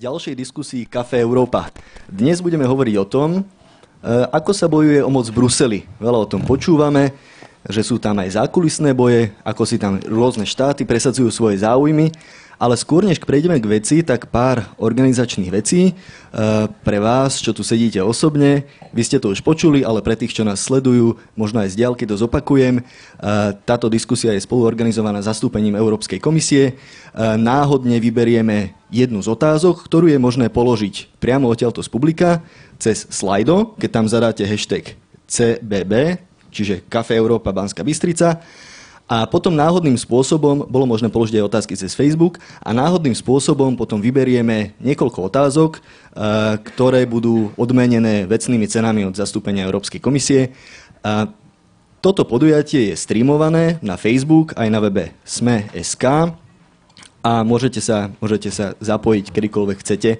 ďalšej diskusii Café Európa. Dnes budeme hovoriť o tom, e, ako sa bojuje o moc v Bruseli. Veľa o tom počúvame, že sú tam aj zákulisné boje, ako si tam rôzne štáty presadzujú svoje záujmy ale skôr, než prejdeme k veci, tak pár organizačných vecí. E, pre vás, čo tu sedíte osobne, vy ste to už počuli, ale pre tých, čo nás sledujú, možno aj z diálky to zopakujem. E, táto diskusia je spoluorganizovaná zastúpením Európskej komisie. E, náhodne vyberieme jednu z otázok, ktorú je možné položiť priamo odtiaľto z publika cez slajdo, keď tam zadáte hashtag CBB, čiže Kafe Európa Banská Bystrica a potom náhodným spôsobom, bolo možné položiť aj otázky cez Facebook, a náhodným spôsobom potom vyberieme niekoľko otázok, e, ktoré budú odmenené vecnými cenami od zastúpenia Európskej komisie. A toto podujatie je streamované na Facebook aj na webe sme.sk a môžete sa, môžete sa zapojiť kedykoľvek chcete. E,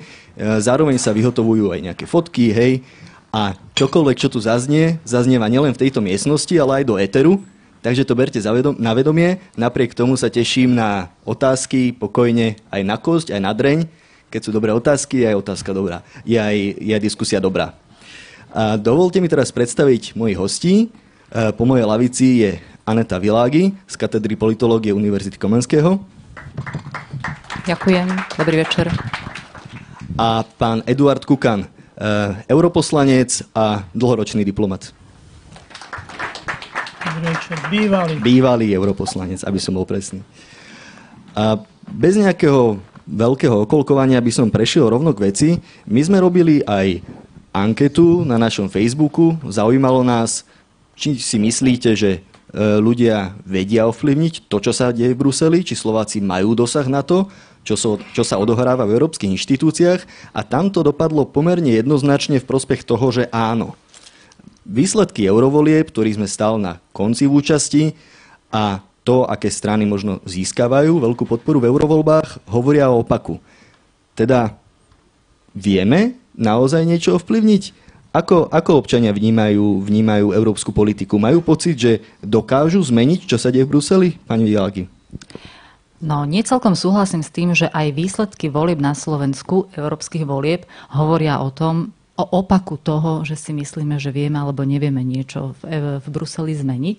zároveň sa vyhotovujú aj nejaké fotky, hej, a čokoľvek, čo tu zaznie, zaznieva nielen v tejto miestnosti, ale aj do Eteru, Takže to berte na vedomie. Napriek tomu sa teším na otázky, pokojne aj na kosť, aj na dreň. Keď sú dobré otázky, je aj otázka dobrá. Je aj, je aj diskusia dobrá. A dovolte mi teraz predstaviť mojich hostí. E, po mojej lavici je Aneta Világi z katedry politológie Univerzity Komenského. Ďakujem. Dobrý večer. A pán Eduard Kukan, e, europoslanec a dlhoročný diplomat bývalý. Bývalý europoslanec, aby som bol presný. A bez nejakého veľkého okolkovania by som prešiel rovno k veci. My sme robili aj anketu na našom Facebooku. Zaujímalo nás, či si myslíte, že e, ľudia vedia ovplyvniť to, čo sa deje v Bruseli, či Slováci majú dosah na to, čo, so, čo sa odohráva v európskych inštitúciách a tam to dopadlo pomerne jednoznačne v prospech toho, že áno. Výsledky eurovolieb, ktorý sme stal na konci v účasti a to, aké strany možno získavajú veľkú podporu v eurovoľbách, hovoria o opaku. Teda vieme naozaj niečo ovplyvniť? Ako, ako občania vnímajú, vnímajú európsku politiku? Majú pocit, že dokážu zmeniť, čo sa deje v Bruseli? Pani Vialky. No, nie celkom súhlasím s tým, že aj výsledky volieb na Slovensku, európskych volieb, hovoria o tom, o opaku toho, že si myslíme, že vieme alebo nevieme niečo v, v Bruseli zmeniť.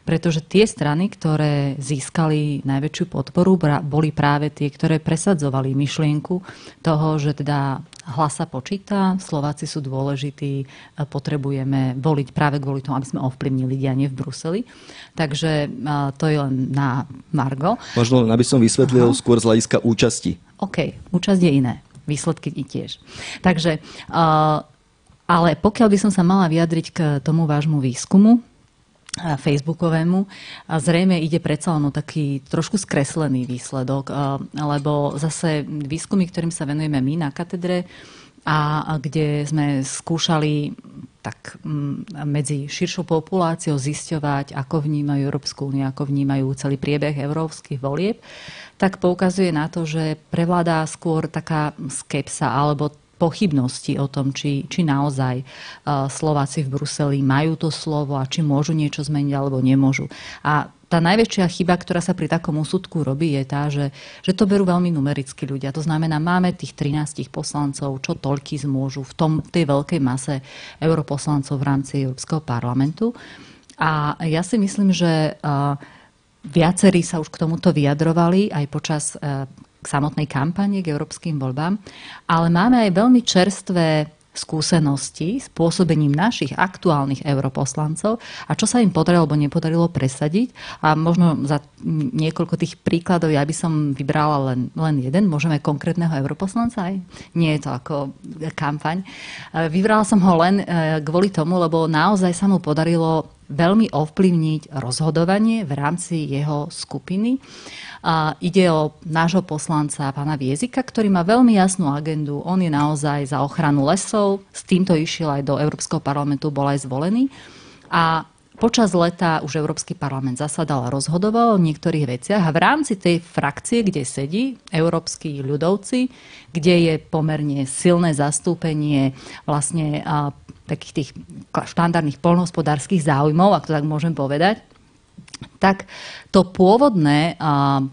Pretože tie strany, ktoré získali najväčšiu podporu, boli práve tie, ktoré presadzovali myšlienku toho, že teda hlas sa počíta, Slováci sú dôležití, potrebujeme voliť práve kvôli tomu, aby sme ovplyvnili dianie v Bruseli. Takže to je len na Margo. Možno, aby som vysvetlil Aha. skôr z hľadiska účasti. OK, účasť je iné výsledky tiež. Takže, ale pokiaľ by som sa mala vyjadriť k tomu vášmu výskumu, facebookovému. A zrejme ide predsa len o taký trošku skreslený výsledok, lebo zase výskumy, ktorým sa venujeme my na katedre, a kde sme skúšali tak medzi širšou populáciou zisťovať, ako vnímajú Európsku úniu, ako vnímajú celý priebeh európskych volieb, tak poukazuje na to, že prevládá skôr taká skepsa alebo pochybnosti o tom, či, či naozaj uh, Slováci v Bruseli majú to slovo a či môžu niečo zmeniť alebo nemôžu. A tá najväčšia chyba, ktorá sa pri takom úsudku robí, je tá, že, že to berú veľmi numericky ľudia. To znamená, máme tých 13 poslancov, čo toľky zmôžu v tom, tej veľkej mase europoslancov v rámci Európskeho parlamentu. A ja si myslím, že Viacerí sa už k tomuto vyjadrovali aj počas e, samotnej kampane k európskym voľbám, ale máme aj veľmi čerstvé skúsenosti s pôsobením našich aktuálnych europoslancov a čo sa im podarilo alebo nepodarilo presadiť. A možno za niekoľko tých príkladov ja by som vybrala len, len jeden, môžeme konkrétneho europoslanca aj? Nie je to ako kampaň. E, vybrala som ho len e, kvôli tomu, lebo naozaj sa mu podarilo veľmi ovplyvniť rozhodovanie v rámci jeho skupiny. A ide o nášho poslanca, pána Viezika, ktorý má veľmi jasnú agendu. On je naozaj za ochranu lesov. S týmto išiel aj do Európskeho parlamentu, bol aj zvolený. A Počas leta už Európsky parlament zasadal a rozhodoval o niektorých veciach a v rámci tej frakcie, kde sedí európsky ľudovci, kde je pomerne silné zastúpenie vlastne takých tých štandardných polnohospodárskych záujmov, ak to tak môžem povedať, tak to pôvodné,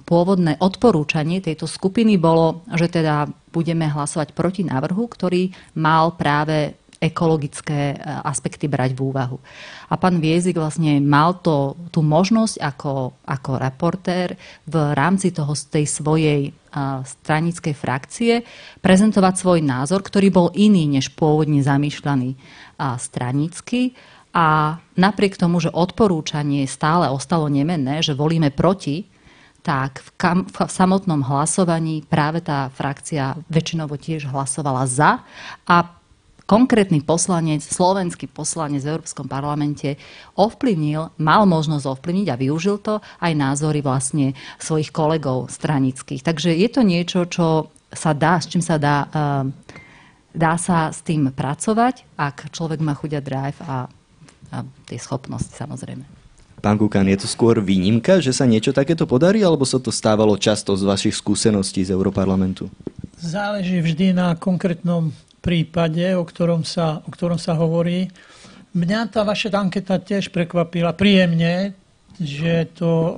pôvodné odporúčanie tejto skupiny bolo, že teda budeme hlasovať proti návrhu, ktorý mal práve ekologické e, aspekty brať v úvahu. A pán Viezik vlastne mal to, tú možnosť ako, ako reportér v rámci toho, tej svojej stranickej frakcie prezentovať svoj názor, ktorý bol iný než pôvodne zamýšľaný stranicky a napriek tomu, že odporúčanie stále ostalo nemenné, že volíme proti, tak v, kam, v samotnom hlasovaní práve tá frakcia väčšinovo tiež hlasovala za a konkrétny poslanec, slovenský poslanec v Európskom parlamente ovplyvnil, mal možnosť ovplyvniť a využil to aj názory vlastne svojich kolegov stranických. Takže je to niečo, čo sa dá, s čím sa dá, eh, dá sa s tým pracovať, ak človek má chuť a drive a a tie schopnosti samozrejme. Pán Kukan, je to skôr výnimka, že sa niečo takéto podarí, alebo sa to stávalo často z vašich skúseností z Európarlamentu? Záleží vždy na konkrétnom prípade, o ktorom sa, o ktorom sa hovorí. Mňa tá vaša anketa tiež prekvapila príjemne, že to e,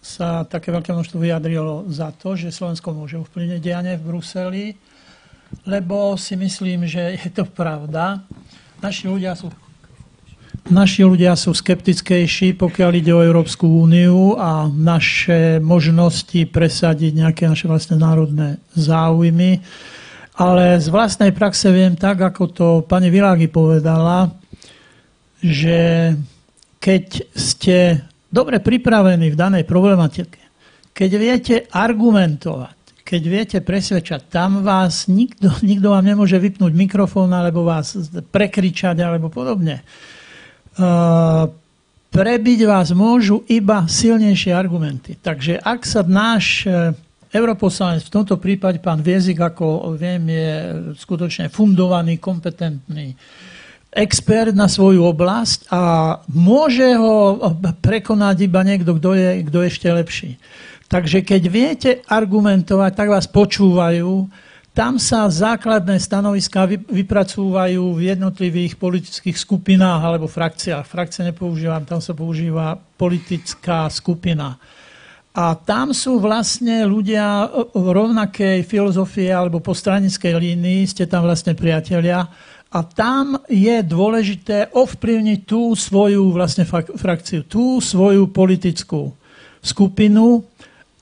sa také veľké množstvo vyjadrilo za to, že Slovensko môže ovplyvniť dianie v Bruseli, lebo si myslím, že je to pravda. Naši ľudia sú Naši ľudia sú skeptickejší, pokiaľ ide o Európsku úniu a naše možnosti presadiť nejaké naše vlastné národné záujmy. Ale z vlastnej praxe viem tak, ako to pani Világi povedala, že keď ste dobre pripravení v danej problematike, keď viete argumentovať, keď viete presvedčať, tam vás nikto, nikto vám nemôže vypnúť mikrofón alebo vás prekričať alebo podobne prebiť vás môžu iba silnejšie argumenty. Takže ak sa náš e, europoslanec, v tomto prípade pán Viezik, ako viem, je skutočne fundovaný, kompetentný expert na svoju oblasť a môže ho prekonať iba niekto, kto je, kto je ešte lepší. Takže keď viete argumentovať, tak vás počúvajú, tam sa základné stanoviská vypracúvajú v jednotlivých politických skupinách alebo frakciách. Frakcie nepoužívam, tam sa používa politická skupina. A tam sú vlastne ľudia v rovnakej filozofie alebo po stranickej línii, ste tam vlastne priatelia. A tam je dôležité ovplyvniť tú svoju vlastne frakciu, tú svoju politickú skupinu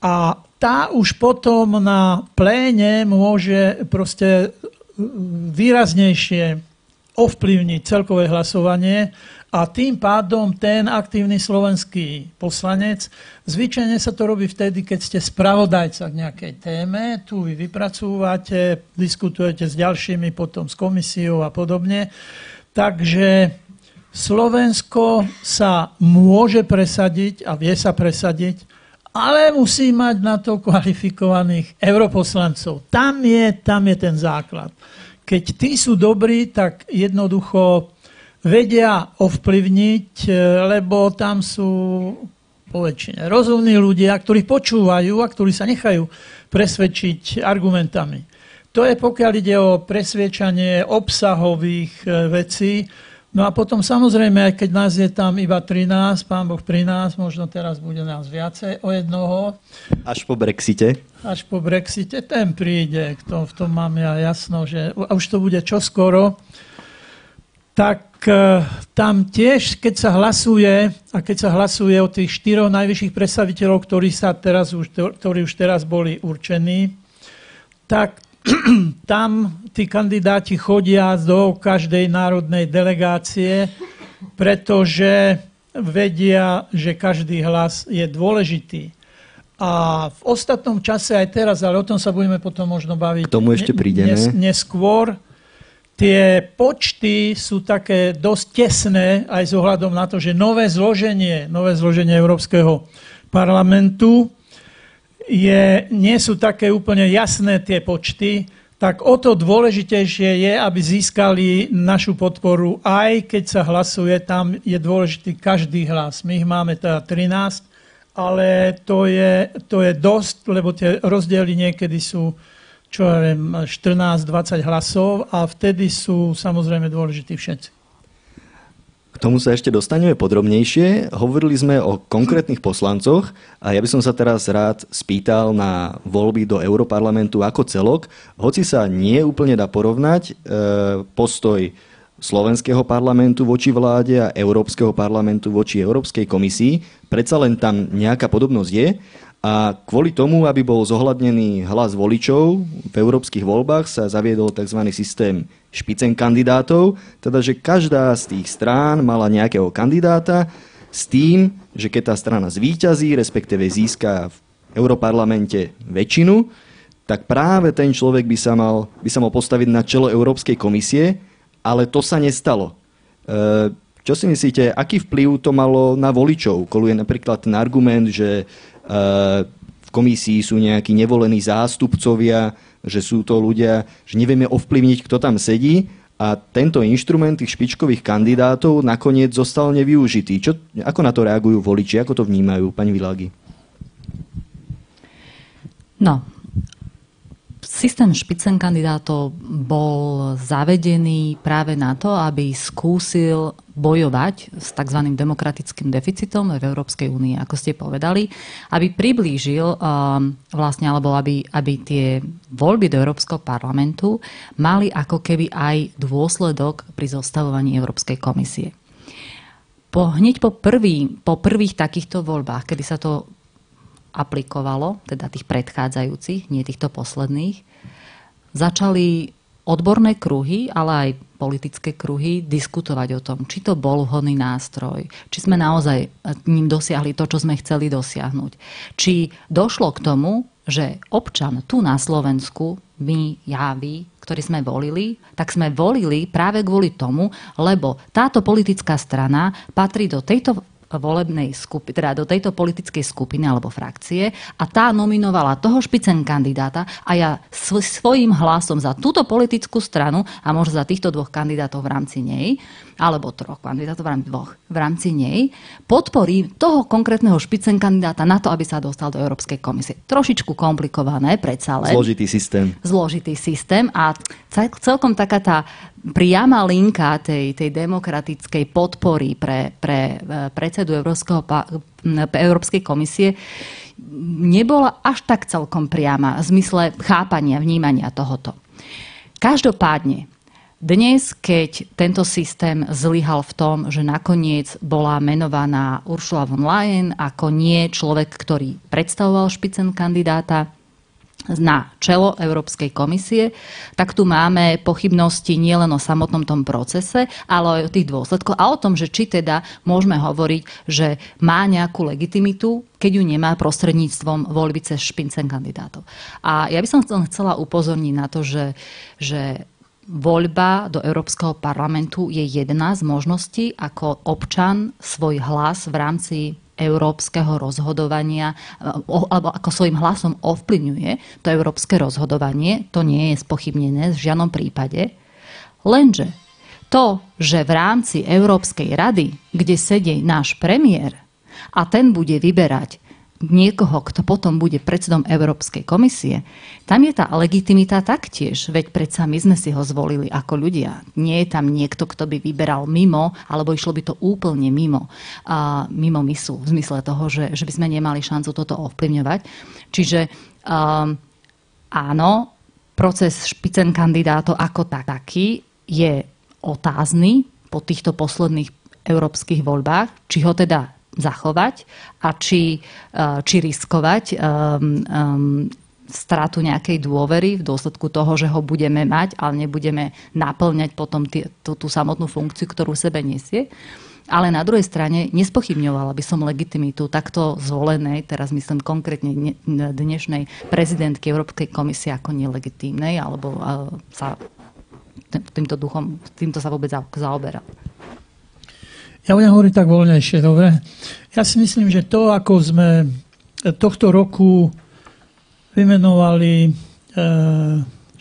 a tá už potom na pléne môže proste výraznejšie ovplyvniť celkové hlasovanie a tým pádom ten aktívny slovenský poslanec, zvyčajne sa to robí vtedy, keď ste spravodajca k nejakej téme, tu vy vypracúvate, diskutujete s ďalšími, potom s komisiou a podobne. Takže Slovensko sa môže presadiť a vie sa presadiť ale musí mať na to kvalifikovaných europoslancov. Tam je, tam je ten základ. Keď tí sú dobrí, tak jednoducho vedia ovplyvniť, e, lebo tam sú poväčšine rozumní ľudia, ktorí počúvajú a ktorí sa nechajú presvedčiť argumentami. To je pokiaľ ide o presviečanie obsahových e, vecí, No a potom samozrejme, aj keď nás je tam iba 13, pán Boh pri nás, možno teraz bude nás viacej o jednoho. Až po Brexite? Až po Brexite, ten príde, tom, v tom mám ja jasno, že a už to bude čoskoro. Tak e, tam tiež, keď sa hlasuje, a keď sa hlasuje o tých štyroch najvyšších predstaviteľov, ktorí, sa teraz už, ktorí už teraz boli určení, tak tam tí kandidáti chodia do každej národnej delegácie, pretože vedia, že každý hlas je dôležitý. A v ostatnom čase aj teraz, ale o tom sa budeme potom možno baviť. K tomu ešte prídeme. Nes, neskôr. Tie počty sú také dosť tesné aj s ohľadom na to, že nové zloženie, nové zloženie Európskeho parlamentu je, nie sú také úplne jasné tie počty, tak o to dôležitejšie je, aby získali našu podporu, aj keď sa hlasuje, tam je dôležitý každý hlas. My ich máme teda 13, ale to je, to je dosť, lebo tie rozdiely niekedy sú čo ja viem, 14-20 hlasov a vtedy sú samozrejme dôležití všetci. K tomu sa ešte dostaneme podrobnejšie. Hovorili sme o konkrétnych poslancoch a ja by som sa teraz rád spýtal na voľby do Europarlamentu ako celok. Hoci sa nie úplne dá porovnať e, postoj slovenského parlamentu voči vláde a Európskeho parlamentu voči Európskej komisii, predsa len tam nejaká podobnosť je. A kvôli tomu, aby bol zohľadnený hlas voličov v európskych voľbách, sa zaviedol tzv. systém špicen kandidátov, teda že každá z tých strán mala nejakého kandidáta s tým, že keď tá strana zvíťazí, respektíve získa v Europarlamente väčšinu, tak práve ten človek by sa mal, by sa mal postaviť na čelo Európskej komisie, ale to sa nestalo. E, čo si myslíte, aký vplyv to malo na voličov? Koluje napríklad ten argument, že e, v komisii sú nejakí nevolení zástupcovia, že sú to ľudia, že nevieme ovplyvniť, kto tam sedí a tento inštrument tých špičkových kandidátov nakoniec zostal nevyužitý. Čo, ako na to reagujú voliči, ako to vnímajú, pani Világi? No, Systém špicen kandidátov bol zavedený práve na to, aby skúsil bojovať s tzv. demokratickým deficitom v Európskej únii, ako ste povedali, aby priblížil um, vlastne, alebo aby, aby tie voľby do Európskeho parlamentu mali ako keby aj dôsledok pri zostavovaní Európskej komisie. Po, hneď po, prvý, po prvých takýchto voľbách, kedy sa to aplikovalo, teda tých predchádzajúcich, nie týchto posledných, začali odborné kruhy, ale aj politické kruhy diskutovať o tom, či to bol vhodný nástroj, či sme naozaj ním dosiahli to, čo sme chceli dosiahnuť. Či došlo k tomu, že občan tu na Slovensku, my, ja, vy, ktorí sme volili, tak sme volili práve kvôli tomu, lebo táto politická strana patrí do tejto volebnej skupiny, teda do tejto politickej skupiny alebo frakcie a tá nominovala toho špicen kandidáta a ja svojím hlasom za túto politickú stranu a možno za týchto dvoch kandidátov v rámci nej, alebo troch kandidátov v rámci dvoch v rámci nej, podporí toho konkrétneho špicen kandidáta na to, aby sa dostal do Európskej komisie. Trošičku komplikované, predsa len. Zložitý systém. Zložitý systém a celkom taká tá priama linka tej, tej demokratickej podpory pre, pre e, predsedu Európskeho, Európskej komisie nebola až tak celkom priama v zmysle chápania, vnímania tohoto. Každopádne, dnes, keď tento systém zlyhal v tom, že nakoniec bola menovaná Ursula von Leyen ako nie človek, ktorý predstavoval špicen kandidáta, na čelo Európskej komisie, tak tu máme pochybnosti nielen o samotnom tom procese, ale aj o tých dôsledkoch a o tom, že či teda môžeme hovoriť, že má nejakú legitimitu, keď ju nemá prostredníctvom voľby cez špincen kandidátov. A ja by som chcela upozorniť na to, že, že voľba do Európskeho parlamentu je jedna z možností, ako občan svoj hlas v rámci európskeho rozhodovania, alebo ako svojim hlasom ovplyvňuje to európske rozhodovanie. To nie je spochybnené v žiadnom prípade. Lenže to, že v rámci Európskej rady, kde sedí náš premiér a ten bude vyberať niekoho, kto potom bude predsedom Európskej komisie, tam je tá legitimita taktiež, veď predsa my sme si ho zvolili ako ľudia. Nie je tam niekto, kto by vyberal mimo, alebo išlo by to úplne mimo, a mimo misu, v zmysle toho, že, že by sme nemali šancu toto ovplyvňovať. Čiže um, áno, proces špicen kandidátov ako taký je otázny po týchto posledných európskych voľbách, či ho teda zachovať a či, e, či riskovať um, um, stratu nejakej dôvery v dôsledku toho, že ho budeme mať, ale nebudeme naplňať potom tý, tú, tú samotnú funkciu, ktorú sebe nesie. Ale na druhej strane nespochybňovala by som legitimitu takto zvolenej, teraz myslím konkrétne dnešnej prezidentky Európskej komisie ako nelegitímnej, alebo sa týmto duchom, týmto sa vôbec zaoberá. Ja budem hovoriť tak voľnejšie, dobre? Ja si myslím, že to, ako sme tohto roku vymenovali e,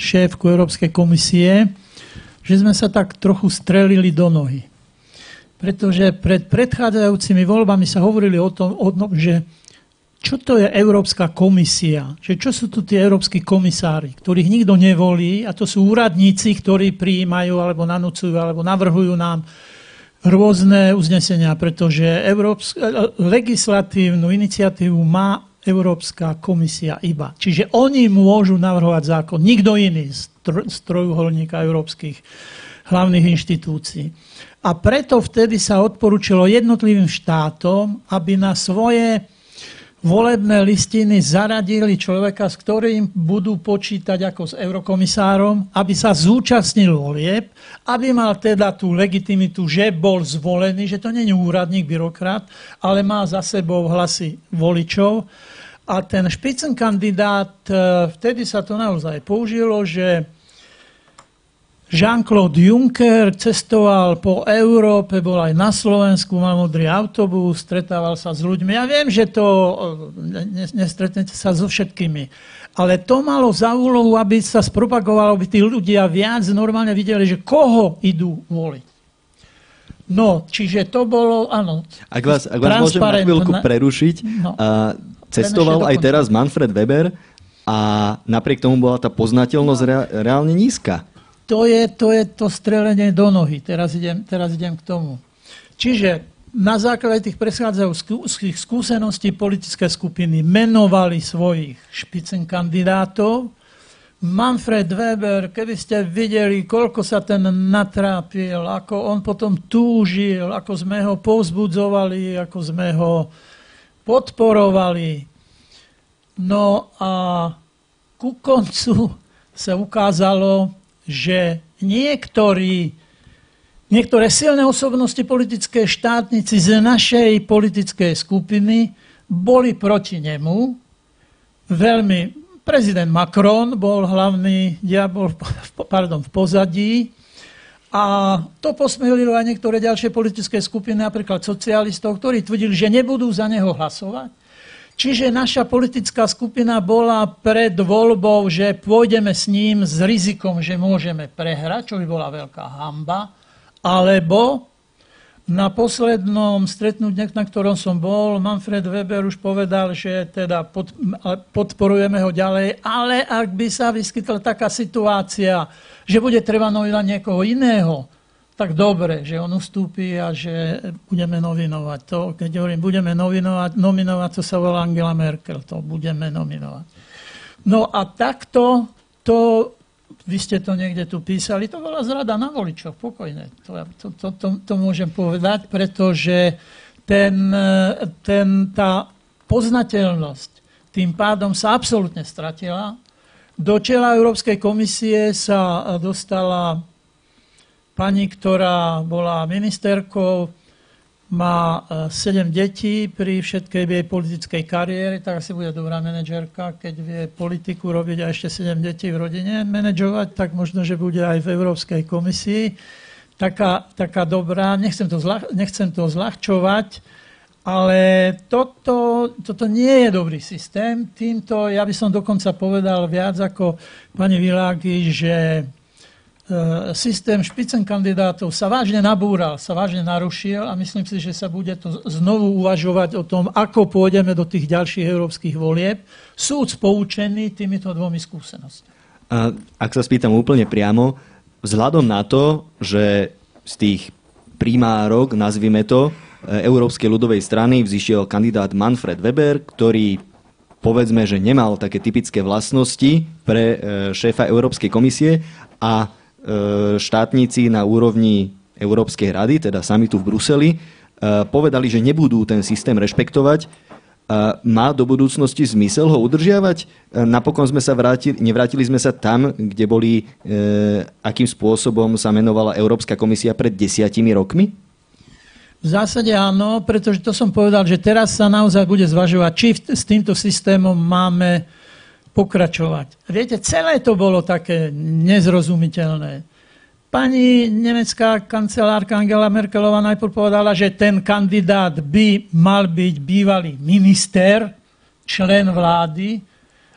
šéfku Európskej komisie, že sme sa tak trochu strelili do nohy. Pretože pred predchádzajúcimi voľbami sa hovorili o tom, o tom že čo to je Európska komisia, že čo sú tu tí európsky komisári, ktorých nikto nevolí a to sú úradníci, ktorí prijímajú alebo nanúcujú alebo navrhujú nám rôzne uznesenia, pretože Európsk- legislatívnu iniciatívu má Európska komisia iba. Čiže oni môžu navrhovať zákon, nikto iný z, tr- z trojuholníka európskych hlavných inštitúcií. A preto vtedy sa odporúčilo jednotlivým štátom, aby na svoje volebné listiny zaradili človeka, s ktorým budú počítať ako s eurokomisárom, aby sa zúčastnil volieb, aby mal teda tú legitimitu, že bol zvolený, že to je úradník, byrokrat, ale má za sebou hlasy voličov. A ten špicen kandidát, e, vtedy sa to naozaj použilo, že Jean-Claude Juncker cestoval po Európe, bol aj na Slovensku, mal modrý autobus, stretával sa s ľuďmi. Ja viem, že to nestretnete sa so všetkými. Ale to malo za úlohu, aby sa spropagovalo, aby tí ľudia viac normálne videli, že koho idú voliť. No, čiže to bolo, áno. Ak vás, ak vás môžem na chvíľku prerušiť, no. a cestoval aj teraz Manfred Weber a napriek tomu bola tá poznateľnosť reálne nízka to je, to je to strelenie do nohy. Teraz idem, teraz idem k tomu. Čiže na základe tých predchádzajúcich skúseností politické skupiny menovali svojich špicen kandidátov. Manfred Weber, keby ste videli, koľko sa ten natrápil, ako on potom túžil, ako sme ho povzbudzovali, ako sme ho podporovali. No a ku koncu sa ukázalo, že niektorí, niektoré silné osobnosti politické štátnici z našej politickej skupiny boli proti nemu. Veľmi, prezident Macron bol hlavný diabol pardon, v pozadí. A to posmelilo aj niektoré ďalšie politické skupiny, napríklad socialistov, ktorí tvrdili, že nebudú za neho hlasovať. Čiže naša politická skupina bola pred voľbou, že pôjdeme s ním s rizikom, že môžeme prehrať, čo by bola veľká hamba, alebo na poslednom stretnutí, na ktorom som bol, Manfred Weber už povedal, že teda pod, podporujeme ho ďalej, ale ak by sa vyskytla taká situácia, že bude treba novinovať niekoho iného, tak dobre, že on ustúpi a že budeme novinovať. To, keď hovorím, budeme novinovať, nominovať, to sa volá Angela Merkel, to budeme nominovať. No a takto, to, vy ste to niekde tu písali, to bola zrada na voličoch, pokojne. To, to, to, to, to môžem povedať, pretože ten, ten, tá poznateľnosť tým pádom sa absolútne stratila. Do čela Európskej komisie sa dostala pani, ktorá bola ministerkou, má 7 e, detí pri všetkej jej politickej kariére, tak asi bude dobrá manažerka, keď vie politiku robiť a ešte 7 detí v rodine manažovať, tak možno, že bude aj v Európskej komisii. Taká, taká dobrá, nechcem to, zľah, nechcem to zľahčovať, ale toto, toto nie je dobrý systém. Týmto ja by som dokonca povedal viac ako pani Világi, že systém špicen kandidátov sa vážne nabúral, sa vážne narušil a myslím si, že sa bude to znovu uvažovať o tom, ako pôjdeme do tých ďalších európskych volieb. Súd poučený týmito dvomi skúsenostiami. Ak sa spýtam úplne priamo, vzhľadom na to, že z tých primárok, nazvime to, e, Európskej ľudovej strany vzýšiel kandidát Manfred Weber, ktorý povedzme, že nemal také typické vlastnosti pre e, šéfa Európskej komisie a E, štátnici na úrovni Európskej rady, teda samitu v Bruseli, e, povedali, že nebudú ten systém rešpektovať. E, má do budúcnosti zmysel ho udržiavať? Napokon sme sa vrátili, nevrátili sme sa tam, kde boli, akým spôsobom sa menovala Európska komisia pred desiatimi rokmi? V zásade áno, pretože to som povedal, že teraz sa naozaj bude zvažovať, či s týmto systémom máme pokračovať. Viete, celé to bolo také nezrozumiteľné. Pani nemecká kancelárka Angela Merkelová najprv povedala, že ten kandidát by mal byť bývalý minister, člen vlády,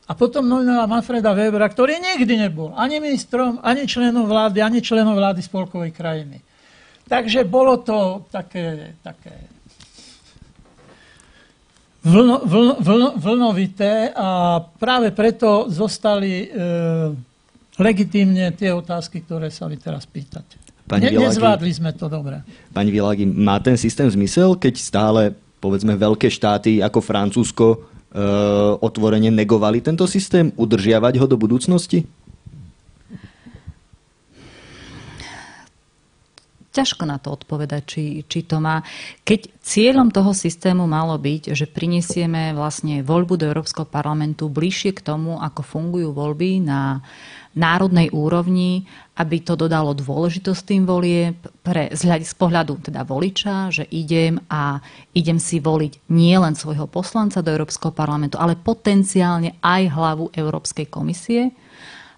a potom nominovala Manfreda Webera, ktorý nikdy nebol ani ministrom, ani členom vlády, ani členom vlády spolkovej krajiny. Takže bolo to také, také vlno, vlno, vlno, vlnovité a práve preto zostali e, legitímne tie otázky, ktoré sa vy teraz pýtate. Pani ne, nezvládli sme to dobre. Pani Világi, má ten systém zmysel, keď stále povedzme veľké štáty ako Francúzsko e, otvorene negovali tento systém, udržiavať ho do budúcnosti? Ťažko na to odpovedať, či, či to má. Keď cieľom toho systému malo byť, že prinesieme vlastne voľbu do Európskeho parlamentu bližšie k tomu, ako fungujú voľby na národnej úrovni, aby to dodalo dôležitosť tým volie pre, z, z pohľadu teda voliča, že idem a idem si voliť nie len svojho poslanca do Európskeho parlamentu, ale potenciálne aj hlavu Európskej komisie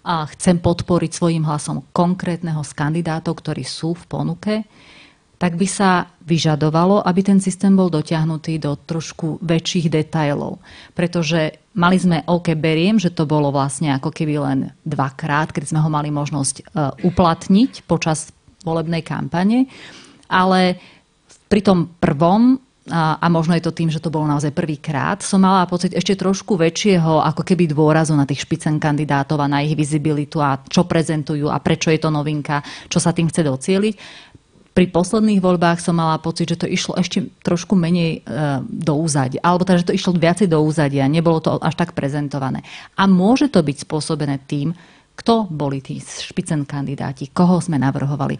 a chcem podporiť svojim hlasom konkrétneho z kandidátov, ktorí sú v ponuke, tak by sa vyžadovalo, aby ten systém bol dotiahnutý do trošku väčších detajlov. Pretože mali sme, OK, beriem, že to bolo vlastne ako keby len dvakrát, keď sme ho mali možnosť e, uplatniť počas volebnej kampane, ale pri tom prvom a, možno je to tým, že to bolo naozaj prvýkrát, som mala pocit ešte trošku väčšieho ako keby dôrazu na tých špicen kandidátov a na ich vizibilitu a čo prezentujú a prečo je to novinka, čo sa tým chce docieliť. Pri posledných voľbách som mala pocit, že to išlo ešte trošku menej e, do úzadia, alebo teda, že to išlo viacej do úzadia, nebolo to až tak prezentované. A môže to byť spôsobené tým, kto boli tí špicen kandidáti, koho sme navrhovali.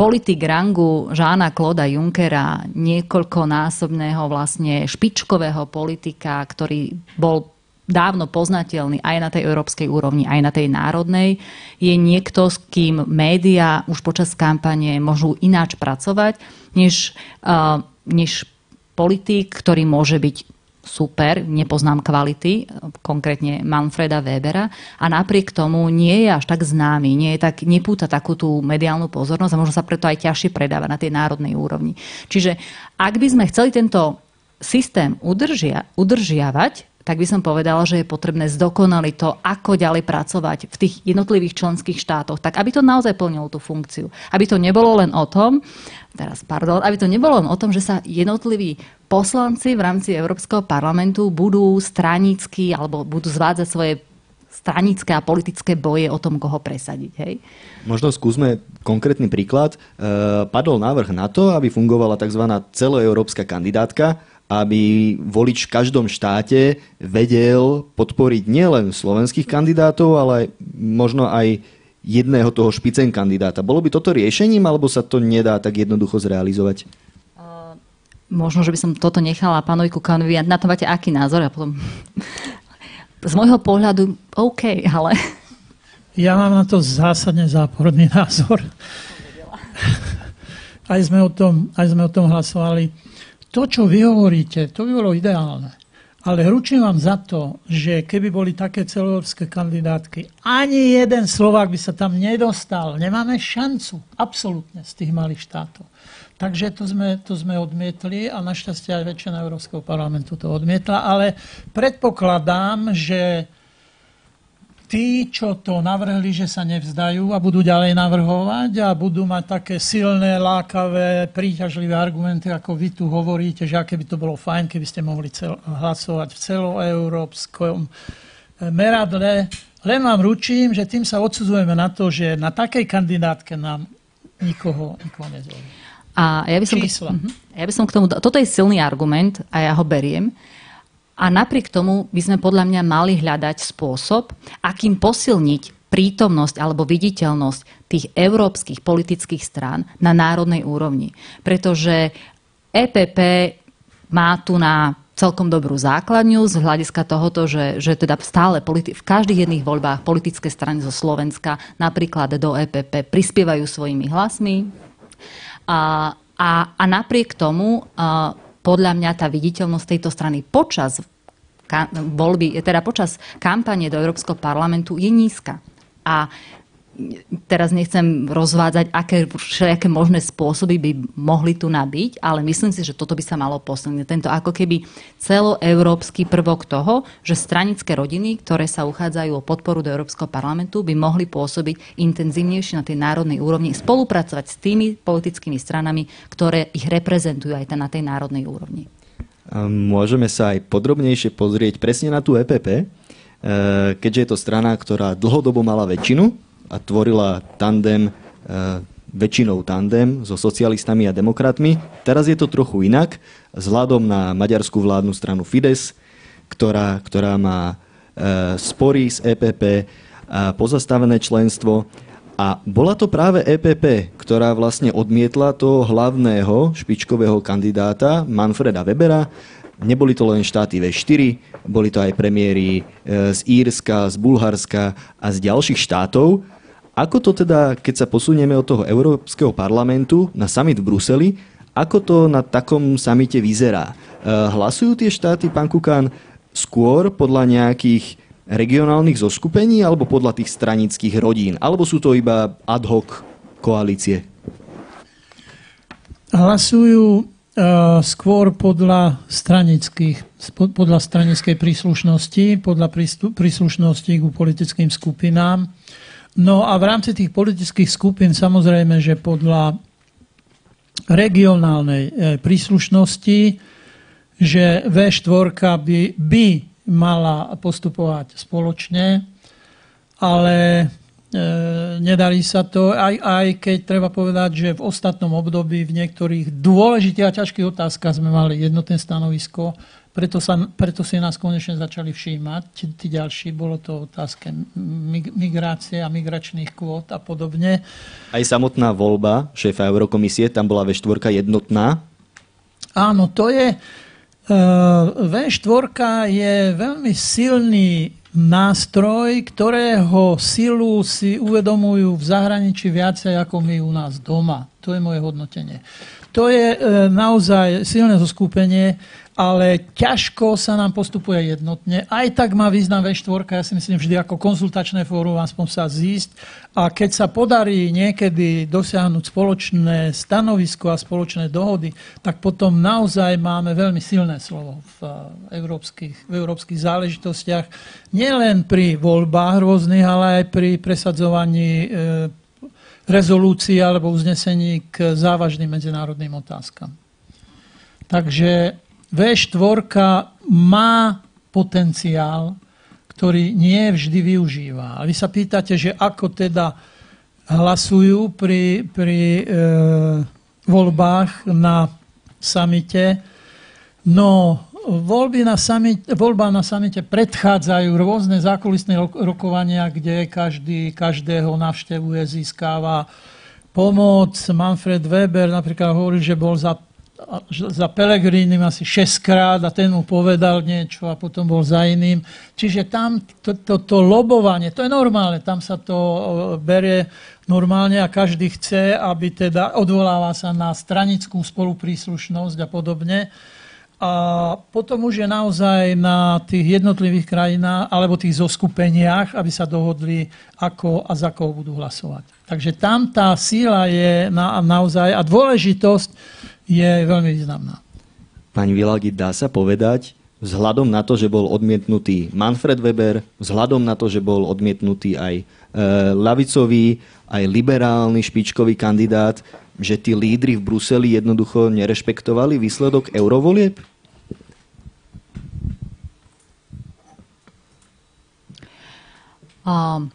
Politik rangu Žána Kloda Junckera, niekoľkonásobného vlastne špičkového politika, ktorý bol dávno poznateľný aj na tej európskej úrovni, aj na tej národnej, je niekto, s kým médiá už počas kampane môžu ináč pracovať, než, uh, než politik, ktorý môže byť super, nepoznám kvality, konkrétne Manfreda Webera a napriek tomu nie je až tak známy, nie je tak, nepúta takú tú mediálnu pozornosť a možno sa preto aj ťažšie predáva na tej národnej úrovni. Čiže ak by sme chceli tento systém udržia, udržiavať, tak by som povedala, že je potrebné zdokonaliť to, ako ďalej pracovať v tých jednotlivých členských štátoch, tak aby to naozaj plnilo tú funkciu. Aby to nebolo len o tom, teraz pardon, aby to nebolo len o tom, že sa jednotliví poslanci v rámci Európskeho parlamentu budú stranicky alebo budú zvádzať svoje stranické a politické boje o tom, koho presadiť. Hej? Možno skúsme konkrétny príklad. E, padol návrh na to, aby fungovala tzv. celoeurópska kandidátka, aby volič v každom štáte vedel podporiť nielen slovenských kandidátov, ale možno aj jedného toho špicen kandidáta. Bolo by toto riešením, alebo sa to nedá tak jednoducho zrealizovať? Možno, že by som toto nechala pánovi Kukanovi. Na to máte aký názor? A potom... Z môjho pohľadu OK, ale... Ja mám na to zásadne záporný názor. Aj sme o tom, aj sme o tom hlasovali to, čo vy hovoríte, to by bolo ideálne. Ale ručím vám za to, že keby boli také celoeurópske kandidátky, ani jeden Slovák by sa tam nedostal. Nemáme šancu, absolútne, z tých malých štátov. Takže to sme, to sme odmietli a našťastie aj väčšina Európskeho parlamentu to odmietla. Ale predpokladám, že tí, čo to navrhli, že sa nevzdajú a budú ďalej navrhovať a budú mať také silné, lákavé, príťažlivé argumenty, ako vy tu hovoríte, že aké by to bolo fajn, keby ste mohli cel- hlasovať v celoeurópskom meradle. Len vám ručím, že tým sa odsudzujeme na to, že na takej kandidátke nám nikoho, nikoho nezvolí. A ja by, som, Čísla. Mhm. ja by som k tomu... Toto je silný argument a ja ho beriem. A napriek tomu by sme podľa mňa mali hľadať spôsob, akým posilniť prítomnosť alebo viditeľnosť tých európskych politických strán na národnej úrovni. Pretože EPP má tu na celkom dobrú základňu z hľadiska tohoto, že, že teda stále politi- v každých jedných voľbách politické strany zo Slovenska napríklad do EPP prispievajú svojimi hlasmi. A, a, napriek tomu podľa mňa tá viditeľnosť tejto strany počas voľby, teda počas kampane do Európskeho parlamentu je nízka. A teraz nechcem rozvádzať, aké všelijaké možné spôsoby by mohli tu nabiť, ale myslím si, že toto by sa malo posilniť. Tento ako keby celoeurópsky prvok toho, že stranické rodiny, ktoré sa uchádzajú o podporu do Európskeho parlamentu, by mohli pôsobiť intenzívnejšie na tej národnej úrovni, spolupracovať s tými politickými stranami, ktoré ich reprezentujú aj na tej národnej úrovni. Môžeme sa aj podrobnejšie pozrieť presne na tú EPP, e, keďže je to strana, ktorá dlhodobo mala väčšinu a tvorila tandem e, väčšinou tandem so socialistami a demokratmi. Teraz je to trochu inak, vzhľadom na maďarskú vládnu stranu Fides, ktorá, ktorá má e, spory s EPP, pozastavené členstvo. A bola to práve EPP, ktorá vlastne odmietla toho hlavného špičkového kandidáta Manfreda Webera. Neboli to len štáty V4, boli to aj premiéry e, z Írska, z Bulharska a z ďalších štátov. Ako to teda, keď sa posunieme od toho Európskeho parlamentu na summit v Bruseli, ako to na takom samite vyzerá? E, hlasujú tie štáty, pán Kukan, skôr podľa nejakých regionálnych zoskupení alebo podľa tých stranických rodín? Alebo sú to iba ad hoc koalície? Hlasujú uh, skôr podľa stranických, podľa stranickej príslušnosti, podľa príslušnosti k politickým skupinám. No a v rámci tých politických skupín samozrejme, že podľa regionálnej e, príslušnosti, že V4 by, by mala postupovať spoločne, ale e, nedarí sa to, aj, aj keď treba povedať, že v ostatnom období v niektorých dôležitých a ťažkých otázkach sme mali jednotné stanovisko, preto, sa, preto si nás konečne začali všímať. Tí, tí ďalší, bolo to otázka migrácie a migračných kvót a podobne. Aj samotná voľba šéfa Eurokomisie, tam bola ve štvorka jednotná? Áno, to je, V4 je veľmi silný nástroj, ktorého silu si uvedomujú v zahraničí viacej ako my u nás doma. To je moje hodnotenie. To je e, naozaj silné zoskupenie ale ťažko sa nám postupuje jednotne. Aj tak má význam V4, ja si myslím vždy ako konzultačné fórum aspoň sa zísť. A keď sa podarí niekedy dosiahnuť spoločné stanovisko a spoločné dohody, tak potom naozaj máme veľmi silné slovo v eh, európskych, v európskych záležitostiach. Nielen pri voľbách rôznych, ale aj pri presadzovaní eh, rezolúcií alebo uznesení k závažným medzinárodným otázkam. Takže v4 má potenciál, ktorý nie vždy využíva. A vy sa pýtate, že ako teda hlasujú pri, pri e, voľbách na samite. No, voľby na samite, voľba na samite predchádzajú rôzne zákulisné rokovania, kde každý každého navštevuje, získava pomoc. Manfred Weber napríklad hovorí, že bol za za Pelegrínim asi 6 krát a ten mu povedal niečo a potom bol za iným. Čiže tam to, to, to lobovanie, to je normálne, tam sa to berie normálne a každý chce, aby teda odvoláva sa na stranickú spolupríslušnosť a podobne. A potom už je naozaj na tých jednotlivých krajinách alebo tých zoskupeniach, aby sa dohodli, ako a za koho budú hlasovať. Takže tam tá síla je na, naozaj a dôležitosť je veľmi významná. Pani Vilagi, dá sa povedať, vzhľadom na to, že bol odmietnutý Manfred Weber, vzhľadom na to, že bol odmietnutý aj e, lavicový, aj liberálny špičkový kandidát, že tí lídry v Bruseli jednoducho nerešpektovali výsledok eurovolieb? Um,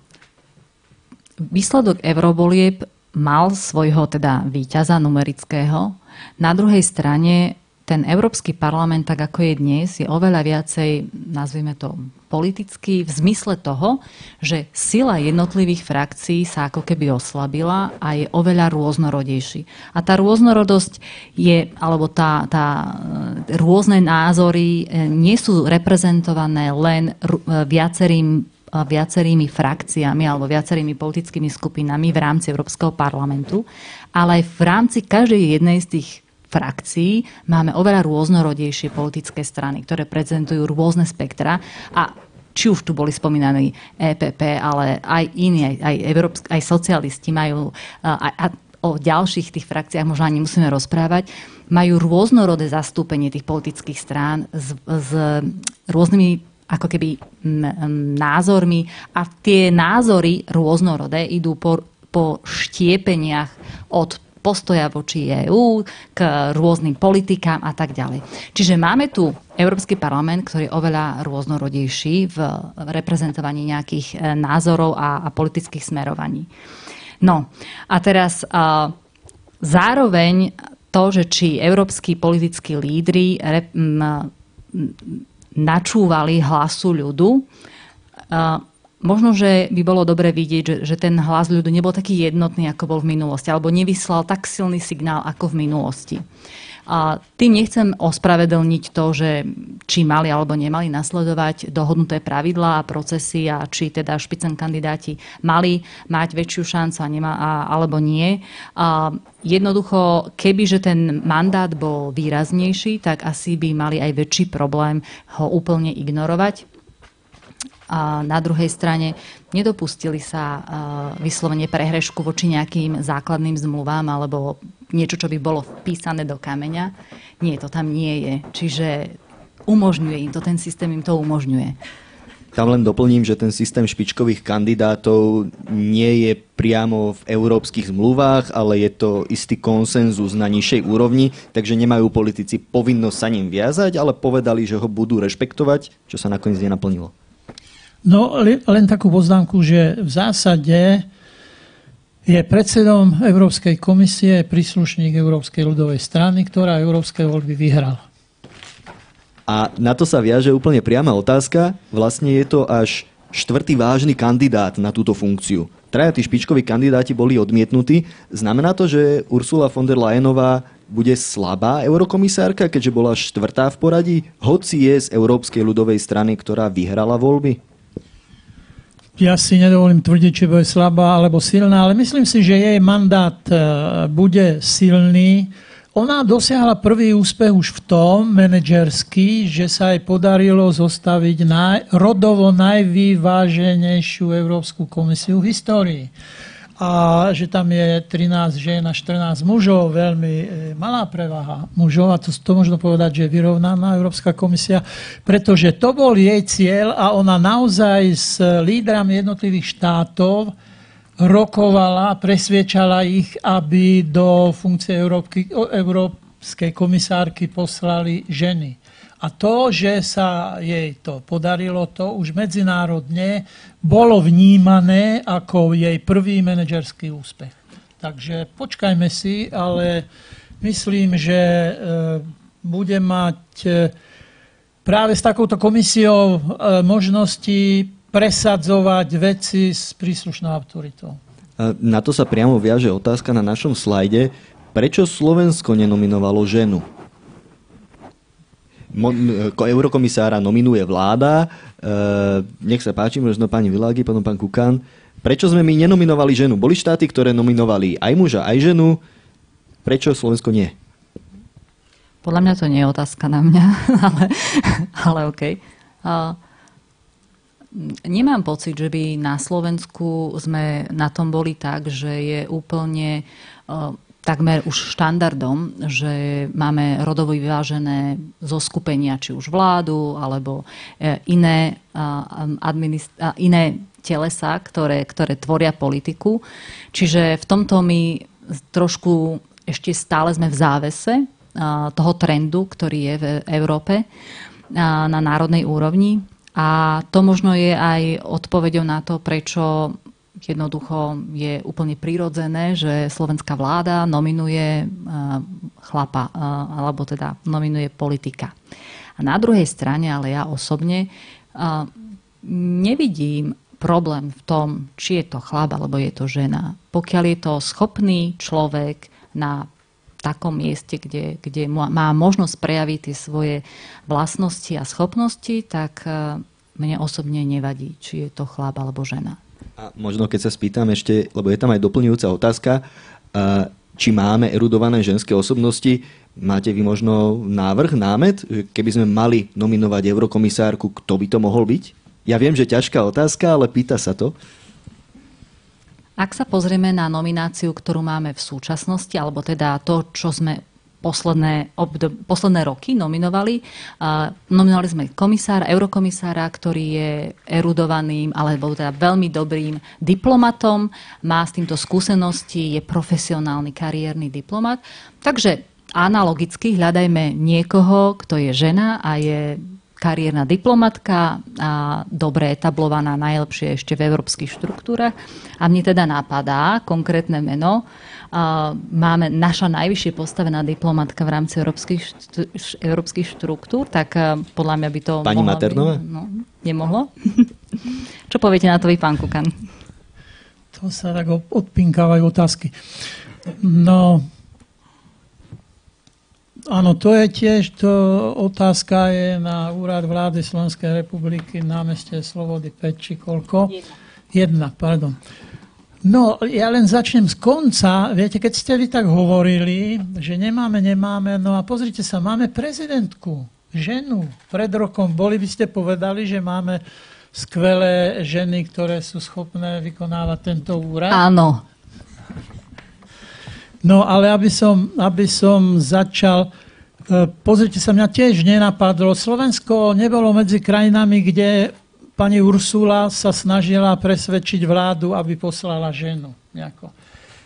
výsledok eurovolieb mal svojho teda víťaza numerického, na druhej strane ten Európsky parlament, tak ako je dnes, je oveľa viacej, nazvime to politicky, v zmysle toho, že sila jednotlivých frakcií sa ako keby oslabila a je oveľa rôznorodejší. A tá rôznorodosť je, alebo tá, tá e, rôzne názory e, nie sú reprezentované len e, viacerým viacerými frakciami alebo viacerými politickými skupinami v rámci Európskeho parlamentu, ale aj v rámci každej jednej z tých frakcií máme oveľa rôznorodejšie politické strany, ktoré prezentujú rôzne spektra. A či už tu boli spomínaní EPP, ale aj iní, aj, aj, európsk, aj socialisti majú, a, a o ďalších tých frakciách možno ani musíme rozprávať, majú rôznorodé zastúpenie tých politických strán s, s rôznymi ako keby názormi. A tie názory rôznorodé idú po po štiepeniach od postoja voči EÚ, k rôznym politikám a tak ďalej. Čiže máme tu Európsky parlament, ktorý je oveľa rôznorodejší v reprezentovaní nejakých e, názorov a, a politických smerovaní. No a teraz uh, zároveň to, že či európsky politickí lídry rep, m, načúvali hlasu ľudu, uh, možno, že by bolo dobre vidieť, že, že ten hlas ľudu nebol taký jednotný, ako bol v minulosti, alebo nevyslal tak silný signál, ako v minulosti. A tým nechcem ospravedlniť to, že či mali alebo nemali nasledovať dohodnuté pravidlá a procesy a či teda špicen kandidáti mali mať väčšiu šancu a nema, a, alebo nie. A jednoducho, keby že ten mandát bol výraznejší, tak asi by mali aj väčší problém ho úplne ignorovať a na druhej strane nedopustili sa vyslovene prehrešku voči nejakým základným zmluvám alebo niečo, čo by bolo vpísané do kameňa. Nie, to tam nie je. Čiže umožňuje im to, ten systém im to umožňuje. Tam len doplním, že ten systém špičkových kandidátov nie je priamo v európskych zmluvách, ale je to istý konsenzus na nižšej úrovni, takže nemajú politici povinnosť sa ním viazať, ale povedali, že ho budú rešpektovať, čo sa nakoniec nenaplnilo. No, len takú poznámku, že v zásade je predsedom Európskej komisie príslušník Európskej ľudovej strany, ktorá európske voľby vyhrala. A na to sa viaže úplne priama otázka. Vlastne je to až štvrtý vážny kandidát na túto funkciu. Traja tí špičkoví kandidáti boli odmietnutí. Znamená to, že Ursula von der Leyenová bude slabá eurokomisárka, keďže bola štvrtá v poradí, hoci je z Európskej ľudovej strany, ktorá vyhrala voľby? Ja si nedovolím tvrdiť, či bude slabá alebo silná, ale myslím si, že jej mandát e, bude silný. Ona dosiahla prvý úspech už v tom, manažerský, že sa jej podarilo zostaviť naj, rodovo najvyváženejšiu Európsku komisiu v histórii a že tam je 13 žien a 14 mužov, veľmi e, malá prevaha mužov a to, to možno povedať, že je vyrovnaná Európska komisia, pretože to bol jej cieľ a ona naozaj s lídrami jednotlivých štátov rokovala, presviečala ich, aby do funkcie Európky, Európskej komisárky poslali ženy. A to, že sa jej to podarilo, to už medzinárodne bolo vnímané ako jej prvý manažerský úspech. Takže počkajme si, ale myslím, že e, bude mať e, práve s takouto komisiou e, možnosti presadzovať veci s príslušnou autoritou. Na to sa priamo viaže otázka na našom slajde. Prečo Slovensko nenominovalo ženu? Eurokomisára nominuje vláda. E, nech sa páči, možno pani Világi, potom pán Kukan. Prečo sme my nenominovali ženu? Boli štáty, ktoré nominovali aj muža, aj ženu. Prečo Slovensko nie? Podľa mňa to nie je otázka na mňa, ale, ale OK. Uh, nemám pocit, že by na Slovensku sme na tom boli tak, že je úplne uh, takmer už štandardom, že máme rodovo vyvážené zoskupenia, či už vládu, alebo e, iné, administ- iné telesa, ktoré, ktoré tvoria politiku. Čiže v tomto my trošku ešte stále sme v závese toho trendu, ktorý je v Európe na národnej úrovni. A to možno je aj odpovedou na to, prečo Jednoducho je úplne prirodzené, že slovenská vláda nominuje eh, chlapa, eh, alebo teda nominuje politika. A na druhej strane, ale ja osobne eh, nevidím problém v tom, či je to chlap alebo je to žena. Pokiaľ je to schopný človek na takom mieste, kde, kde má možnosť prejaviť tie svoje vlastnosti a schopnosti, tak mne osobne nevadí, či je to chlap alebo žena. A možno keď sa spýtam ešte, lebo je tam aj doplňujúca otázka, či máme erudované ženské osobnosti, máte vy možno návrh, námet, keby sme mali nominovať eurokomisárku, kto by to mohol byť? Ja viem, že ťažká otázka, ale pýta sa to. Ak sa pozrieme na nomináciu, ktorú máme v súčasnosti, alebo teda to, čo sme posledné, obdob, posledné roky nominovali. Uh, nominovali sme komisára, eurokomisára, ktorý je erudovaným alebo teda veľmi dobrým diplomatom, má s týmto skúsenosti, je profesionálny kariérny diplomat. Takže analogicky hľadajme niekoho, kto je žena a je kariérna diplomatka, a dobre etablovaná, najlepšie ešte v európskych štruktúrach. A mne teda napadá konkrétne meno. Máme naša najvyššie postavená diplomatka v rámci európskych, európskych štruktúr, tak podľa mňa by to Pani Maternová? No, nemohlo? Čo poviete na to vy, pán Kukan? To sa tak odpinkávajú otázky. No, Áno, to je tiež to, otázka je na úrad vlády Slovenskej republiky na meste Slobody 5 či koľko? Jedna. Jedna, pardon. No, ja len začnem z konca. Viete, keď ste vy tak hovorili, že nemáme, nemáme, no a pozrite sa, máme prezidentku, ženu. Pred rokom boli by ste povedali, že máme skvelé ženy, ktoré sú schopné vykonávať tento úrad? Áno. No ale aby som, aby som začal, e, pozrite sa, mňa tiež nenapadlo. Slovensko nebolo medzi krajinami, kde pani Ursula sa snažila presvedčiť vládu, aby poslala ženu. Nejako.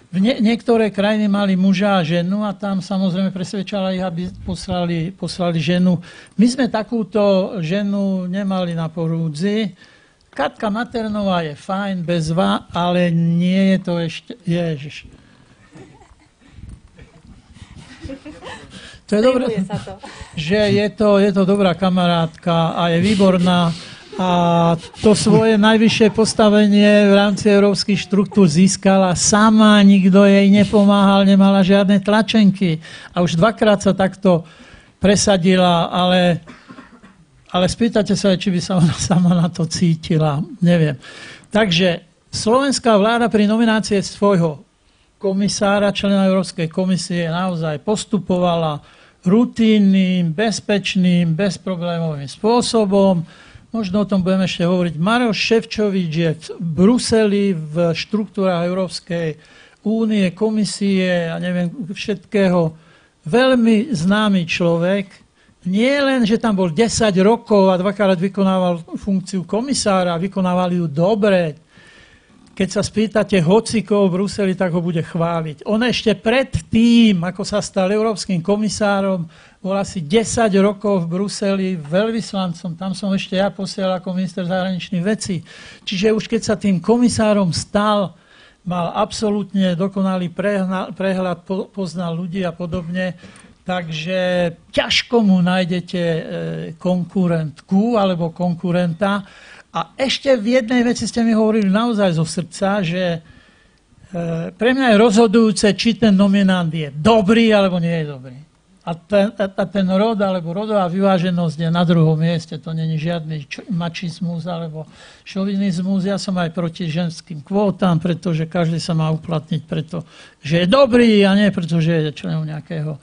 Nie, niektoré krajiny mali muža a ženu a tam samozrejme presvedčala ich, aby poslali, poslali ženu. My sme takúto ženu nemali na porúdzi. Katka Maternová je fajn, bezva, ale nie je to ešte... Ježiš. To je dobré, že je to, je to dobrá kamarátka a je výborná a to svoje najvyššie postavenie v rámci európskych štruktúr získala sama, nikto jej nepomáhal, nemala žiadne tlačenky a už dvakrát sa takto presadila, ale, ale spýtate sa, či by sa ona sama na to cítila, neviem. Takže slovenská vláda pri nominácii svojho komisára, člena Európskej komisie naozaj postupovala rutinným, bezpečným, bezproblémovým spôsobom. Možno o tom budeme ešte hovoriť. Maroš Ševčovič je v Bruseli v štruktúrách Európskej únie, komisie a neviem všetkého. Veľmi známy človek. Nie len, že tam bol 10 rokov a dvakrát vykonával funkciu komisára, vykonávali ju dobre, keď sa spýtate hocikov v Bruseli, tak ho bude chváliť. On ešte pred tým, ako sa stal európskym komisárom, bol asi 10 rokov v Bruseli veľvyslancom. Tam som ešte ja posielal ako minister zahraničných vecí. Čiže už keď sa tým komisárom stal, mal absolútne dokonalý prehľad, poznal ľudí a podobne. Takže ťažko mu nájdete e, konkurentku alebo konkurenta. A ešte v jednej veci ste mi hovorili naozaj zo srdca, že e, pre mňa je rozhodujúce, či ten nominant je dobrý alebo nie je dobrý. A ten, a ten rod alebo rodová vyváženosť je na druhom mieste. To není žiadny mačizmus alebo šovinizmus. Ja som aj proti ženským kvótam, pretože každý sa má uplatniť preto, že je dobrý a nie preto, že je členom nejakého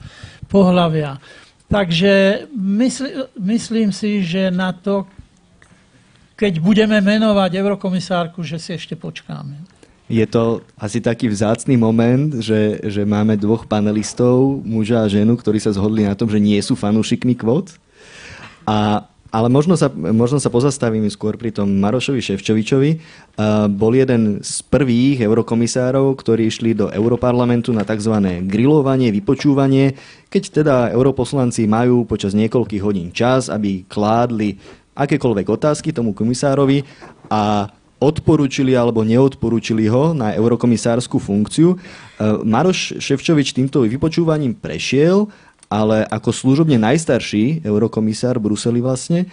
pohľavia. Takže mysl, myslím si, že na to, keď budeme menovať eurokomisárku, že si ešte počkáme. Je to asi taký vzácný moment, že, že máme dvoch panelistov, muža a ženu, ktorí sa zhodli na tom, že nie sú fanúšikmi kvót. A, ale možno sa, možno sa pozastavím skôr pri tom Marošovi Ševčovičovi. Uh, bol jeden z prvých eurokomisárov, ktorí išli do Europarlamentu na tzv. grilovanie, vypočúvanie, keď teda europoslanci majú počas niekoľkých hodín čas, aby kládli akékoľvek otázky tomu komisárovi a odporúčili alebo neodporúčili ho na eurokomisárskú funkciu. E, Maroš Ševčovič týmto vypočúvaním prešiel, ale ako služobne najstarší eurokomisár Bruseli vlastne, e,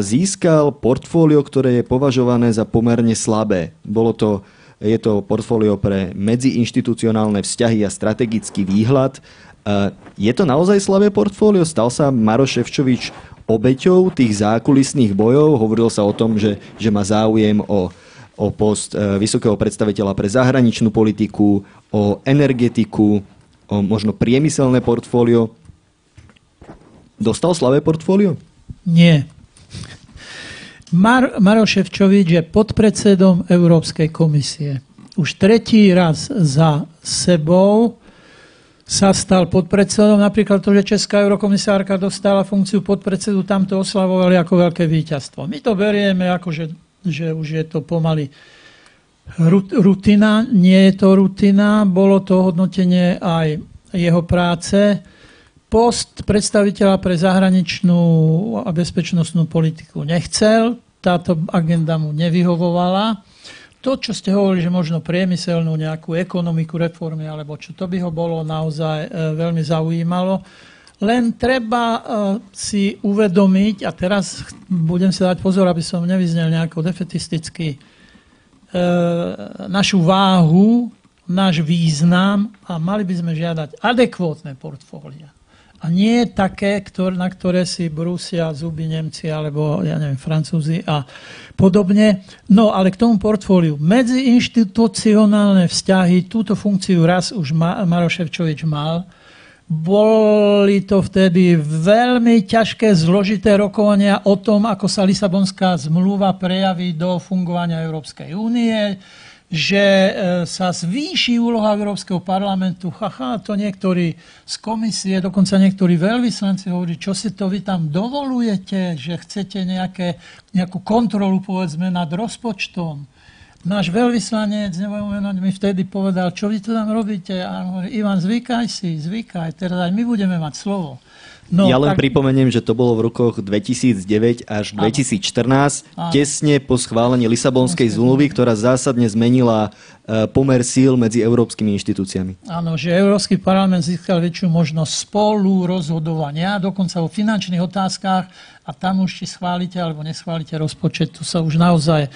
získal portfólio, ktoré je považované za pomerne slabé. Bolo to, je to portfólio pre medziinštitucionálne vzťahy a strategický výhľad. E, je to naozaj slabé portfólio? Stal sa Maroš Ševčovič obeťou tých zákulisných bojov. Hovorilo sa o tom, že, že má záujem o, o post e, vysokého predstaviteľa pre zahraničnú politiku, o energetiku, o možno priemyselné portfólio. Dostal slavé portfólio? Nie. Mar- Maro Ševčovič je podpredsedom Európskej komisie. Už tretí raz za sebou sa stal podpredsedom. Napríklad to, že Česká eurokomisárka dostala funkciu podpredsedu, tam to oslavovali ako veľké víťazstvo. My to berieme ako, že, že už je to pomaly rutina. Nie je to rutina, bolo to hodnotenie aj jeho práce. post predstaviteľa pre zahraničnú a bezpečnostnú politiku nechcel, táto agenda mu nevyhovovala. To, čo ste hovorili, že možno priemyselnú nejakú ekonomiku reformy, alebo čo to by ho bolo naozaj e, veľmi zaujímalo. Len treba e, si uvedomiť, a teraz budem si dať pozor, aby som nevyznel nejako defetisticky, e, našu váhu, náš význam a mali by sme žiadať adekvótne portfólia a nie také, ktor- na ktoré si brúsia zuby Nemci alebo, ja neviem, Francúzi a podobne. No, ale k tomu portfóliu. Medziinstitucionálne vzťahy, túto funkciu raz už Ma- Maroševčovič mal. Boli to vtedy veľmi ťažké, zložité rokovania o tom, ako sa Lisabonská zmluva prejaví do fungovania Európskej únie že e, sa zvýši úloha Európskeho parlamentu. Haha, to niektorí z komisie, dokonca niektorí veľvyslanci hovorí, čo si to vy tam dovolujete, že chcete nejaké, nejakú kontrolu povedzme nad rozpočtom. Náš veľvyslanec, nebudem menovať, mi vtedy povedal, čo vy tu tam robíte. A hovorí, Ivan, zvykaj si, zvykaj, teraz aj my budeme mať slovo. No, ja len tak... pripomeniem, že to bolo v rokoch 2009 až 2014, Áno. tesne po schválení Lisabonskej zmluvy, ktorá zásadne zmenila e, pomer síl medzi európskymi inštitúciami. Áno, že Európsky parlament získal väčšiu možnosť spolu rozhodovania, dokonca o finančných otázkach a tam už či schválite alebo neschválite rozpočet, to sa už naozaj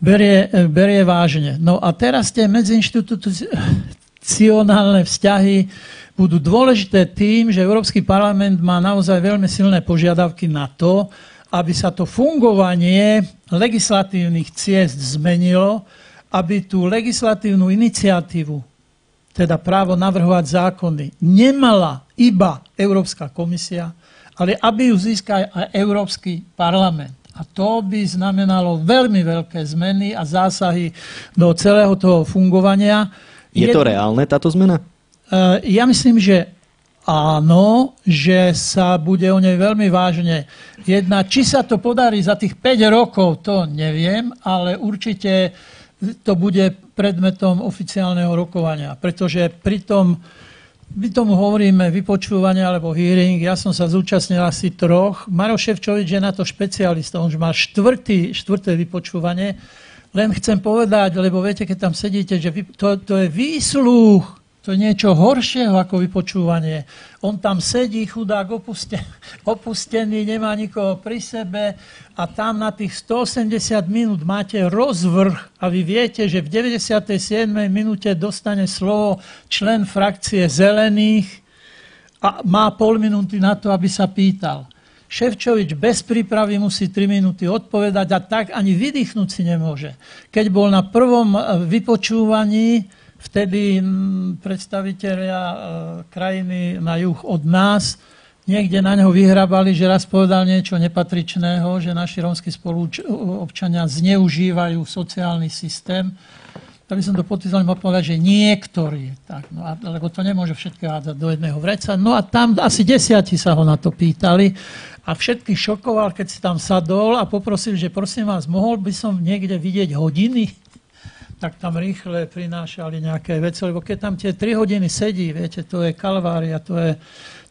berie, berie vážne. No a teraz tie medziinstitucionálne vzťahy budú dôležité tým, že Európsky parlament má naozaj veľmi silné požiadavky na to, aby sa to fungovanie legislatívnych ciest zmenilo, aby tú legislatívnu iniciatívu, teda právo navrhovať zákony, nemala iba Európska komisia, ale aby ju získal aj Európsky parlament. A to by znamenalo veľmi veľké zmeny a zásahy do celého toho fungovania. Je to reálne, táto zmena? Eh, ja myslím, že áno, že sa bude o nej veľmi vážne jednať. Či sa to podarí za tých 5 rokov, to neviem, ale určite to bude predmetom oficiálneho rokovania, pretože pri tom, my tomu hovoríme vypočúvanie alebo hearing, ja som sa zúčastnil asi troch. Maro Ševčovič je na to špecialista, on už má štvrtý, štvrté vypočúvanie. Len chcem povedať, lebo viete, keď tam sedíte, že to, to je výsluch to je niečo horšieho ako vypočúvanie. On tam sedí, chudák opustený, nemá nikoho pri sebe a tam na tých 180 minút máte rozvrh a vy viete, že v 97. minúte dostane slovo člen frakcie zelených a má pol minúty na to, aby sa pýtal. Ševčovič bez prípravy musí 3 minúty odpovedať a tak ani vydýchnuť si nemôže. Keď bol na prvom vypočúvaní, vtedy predstaviteľia e, krajiny na juh od nás niekde na neho vyhrabali, že raz povedal niečo nepatričného, že naši rómsky spoluobčania zneužívajú sociálny systém. Tak by som to podpísal, mohol povedať, že niektorí. Tak, no lebo to nemôže všetko hádzať do jedného vreca. No a tam asi desiati sa ho na to pýtali a všetkých šokoval, keď si tam sadol a poprosil, že prosím vás, mohol by som niekde vidieť hodiny? Tak tam rýchle prinášali nejaké veci, lebo keď tam tie 3 hodiny sedí, viete, to je kalvária, to je,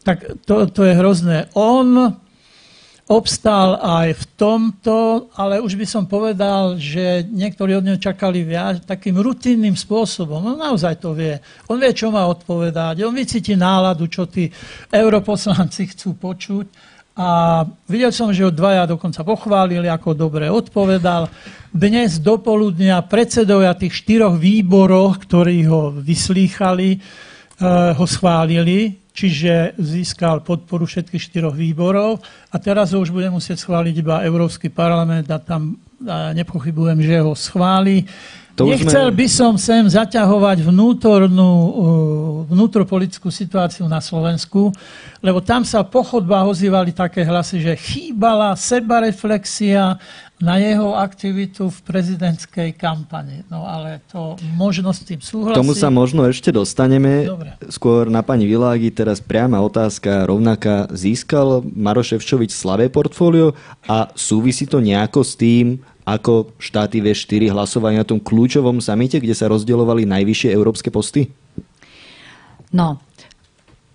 tak to, to je hrozné. On obstál aj v tomto, ale už by som povedal, že niektorí od neho čakali viac takým rutinným spôsobom. On naozaj to vie. On vie, čo má odpovedať. On vycíti náladu, čo tí europoslanci chcú počuť. A videl som, že ho dvaja dokonca pochválili, ako dobre odpovedal. Dnes do poludnia predsedovia tých štyroch výborov, ktorí ho vyslýchali, eh, ho schválili, čiže získal podporu všetkých štyroch výborov a teraz ho už bude musieť schváliť iba Európsky parlament a tam nepochybujem, že ho schváli. To Nechcel sme... by som sem zaťahovať vnútornú, vnútropolitickú situáciu na Slovensku, lebo tam sa po chodbách ozývali také hlasy, že chýbala sebareflexia na jeho aktivitu v prezidentskej kampani. No ale to možno s tým súhlasiť. Tomu sa možno ešte dostaneme. Dobre. Skôr na pani Világi teraz priama otázka rovnaká. Získal Maroševčovič slavé portfólio a súvisí to nejako s tým, ako štáty V4 hlasovali na tom kľúčovom samite, kde sa rozdielovali najvyššie európske posty? No,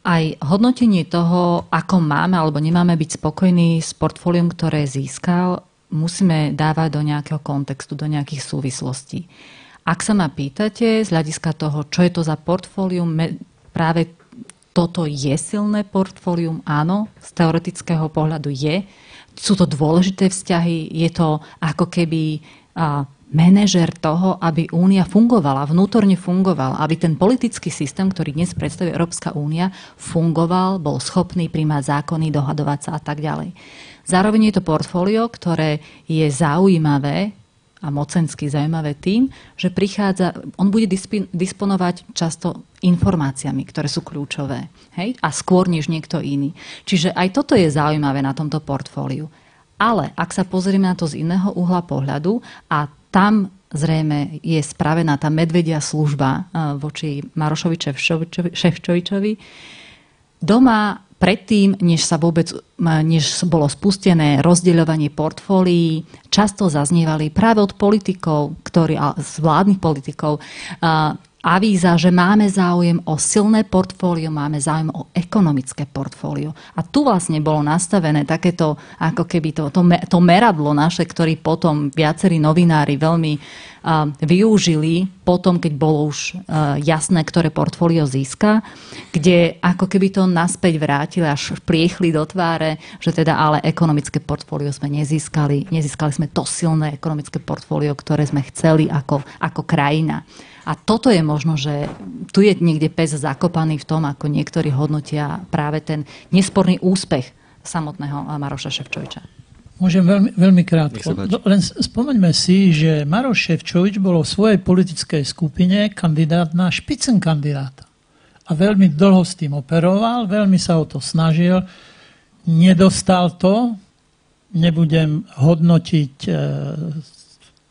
aj hodnotenie toho, ako máme alebo nemáme byť spokojní s portfóliom, ktoré získal, musíme dávať do nejakého kontextu, do nejakých súvislostí. Ak sa ma pýtate z hľadiska toho, čo je to za portfólium, práve toto je silné portfólium, áno, z teoretického pohľadu je. Sú to dôležité vzťahy, je to ako keby manažer toho, aby únia fungovala, vnútorne fungovala, aby ten politický systém, ktorý dnes predstavuje Európska únia, fungoval, bol schopný príjmať zákony, dohadovať sa a tak ďalej. Zároveň je to portfólio, ktoré je zaujímavé a mocensky zaujímavé tým, že prichádza, on bude disponovať často informáciami, ktoré sú kľúčové. Hej? A skôr než niekto iný. Čiže aj toto je zaujímavé na tomto portfóliu. Ale ak sa pozrieme na to z iného uhla pohľadu a tam zrejme je spravená tá medvedia služba eh, voči Marošovi Ševčovičovi, doma predtým, než sa vôbec, než bolo spustené rozdeľovanie portfólií, často zaznievali práve od politikov, ktorí, z vládnych politikov, avíza, že máme záujem o silné portfólio, máme záujem o ekonomické portfólio. A tu vlastne bolo nastavené takéto, ako keby to, to, to meradlo naše, ktorý potom viacerí novinári veľmi uh, využili, potom, keď bolo už uh, jasné, ktoré portfólio získa, kde ako keby to naspäť vrátili, až priechli do tváre, že teda ale ekonomické portfólio sme nezískali, nezískali sme to silné ekonomické portfólio, ktoré sme chceli ako, ako krajina. A toto je možno, že tu je niekde pes zakopaný v tom, ako niektorí hodnotia práve ten nesporný úspech samotného Maroša Ševčoviča. Môžem veľmi, veľmi krátko. Len spomeňme si, že Maroš Ševčovič bol v svojej politickej skupine kandidát na špicen kandidáta. A veľmi dlho s tým operoval, veľmi sa o to snažil. Nedostal to. Nebudem hodnotiť e,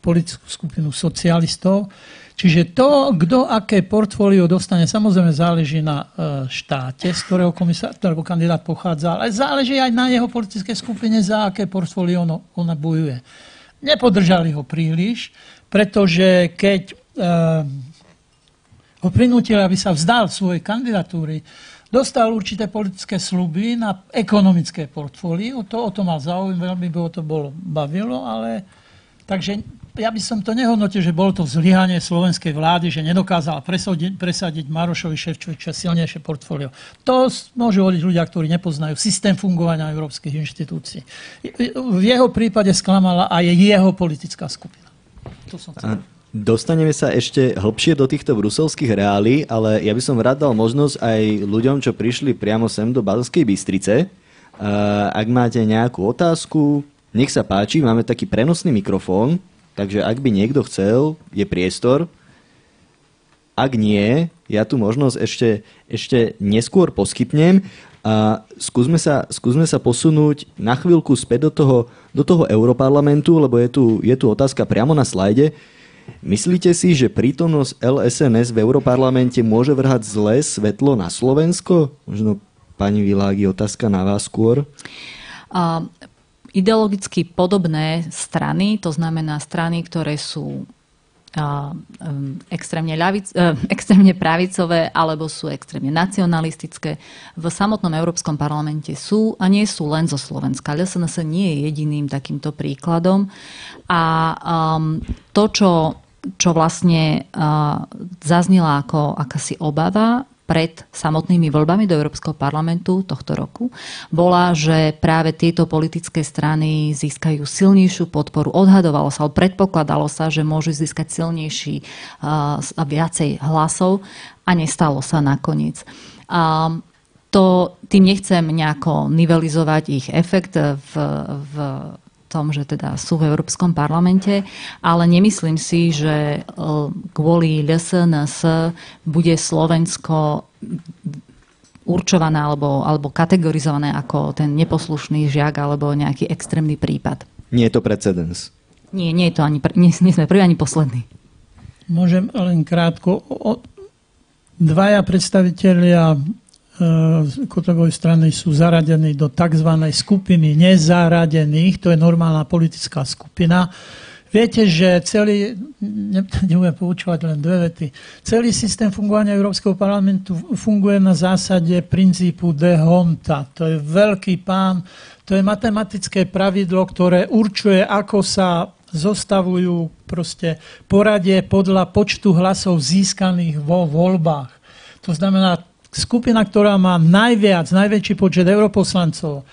politickú skupinu socialistov. Čiže to, kto aké portfólio dostane, samozrejme záleží na e, štáte, z ktorého komisár, alebo kandidát pochádza, ale záleží aj na jeho politickej skupine, za aké portfólio ono, ona bojuje. Nepodržali ho príliš, pretože keď uh, ho prinútili, aby sa vzdal svojej kandidatúry, dostal určité politické sluby na ekonomické portfólio. To o to mal záujem, veľmi by ho to bolo bavilo, ale takže ja by som to nehodnotil, že bolo to zlyhanie slovenskej vlády, že nedokázala presadiť, presadiť Marošovi Ševčoviča silnejšie portfólio. To môžu hovoriť ľudia, ktorí nepoznajú systém fungovania európskych inštitúcií. V jeho prípade sklamala aj jeho politická skupina. To som chcel. Dostaneme sa ešte hlbšie do týchto bruselských reálí, ale ja by som rád dal možnosť aj ľuďom, čo prišli priamo sem do Bazovskej Bystrice. Ak máte nejakú otázku, nech sa páči, máme taký prenosný mikrofón, Takže ak by niekto chcel, je priestor. Ak nie, ja tu možnosť ešte, ešte neskôr poskytnem a skúsme sa, skúsme sa posunúť na chvíľku späť do toho, do toho Europarlamentu, lebo je tu, je tu otázka priamo na slajde. Myslíte si, že prítomnosť LSNS v Europarlamente môže vrhať zlé svetlo na Slovensko? Možno pani Világi, otázka na vás skôr. Uh, ideologicky podobné strany, to znamená strany, ktoré sú extrémne, ľavic, extrémne pravicové alebo sú extrémne nacionalistické. V samotnom Európskom parlamente sú a nie sú len zo Slovenska. LSNS nie je jediným takýmto príkladom. A um, to, čo, čo vlastne uh, zaznila ako akási obava pred samotnými voľbami do Európskeho parlamentu tohto roku, bola, že práve tieto politické strany získajú silnejšiu podporu. Odhadovalo sa, predpokladalo sa, že môžu získať silnejší a viacej hlasov a nestalo sa nakoniec. A to, tým nechcem nejako nivelizovať ich efekt v, v tom, že teda sú v Európskom parlamente, ale nemyslím si, že e, kvôli LSNS bude Slovensko určované alebo, alebo kategorizované ako ten neposlušný žiak alebo nejaký extrémny prípad. Nie je to precedens. Nie, nie je to ani, nie, nie sme prvý ani posledný. Môžem len krátko. O, dvaja predstavitelia Kotlebovej strany sú zaradení do tzv. skupiny nezaradených, to je normálna politická skupina. Viete, že celý, nebudem poučovať len dve vety, celý systém fungovania Európskeho parlamentu funguje na zásade princípu de honta. To je veľký pán, to je matematické pravidlo, ktoré určuje, ako sa zostavujú proste poradie podľa počtu hlasov získaných vo voľbách. To znamená, skupina, ktorá má najviac, najväčší počet europoslancov,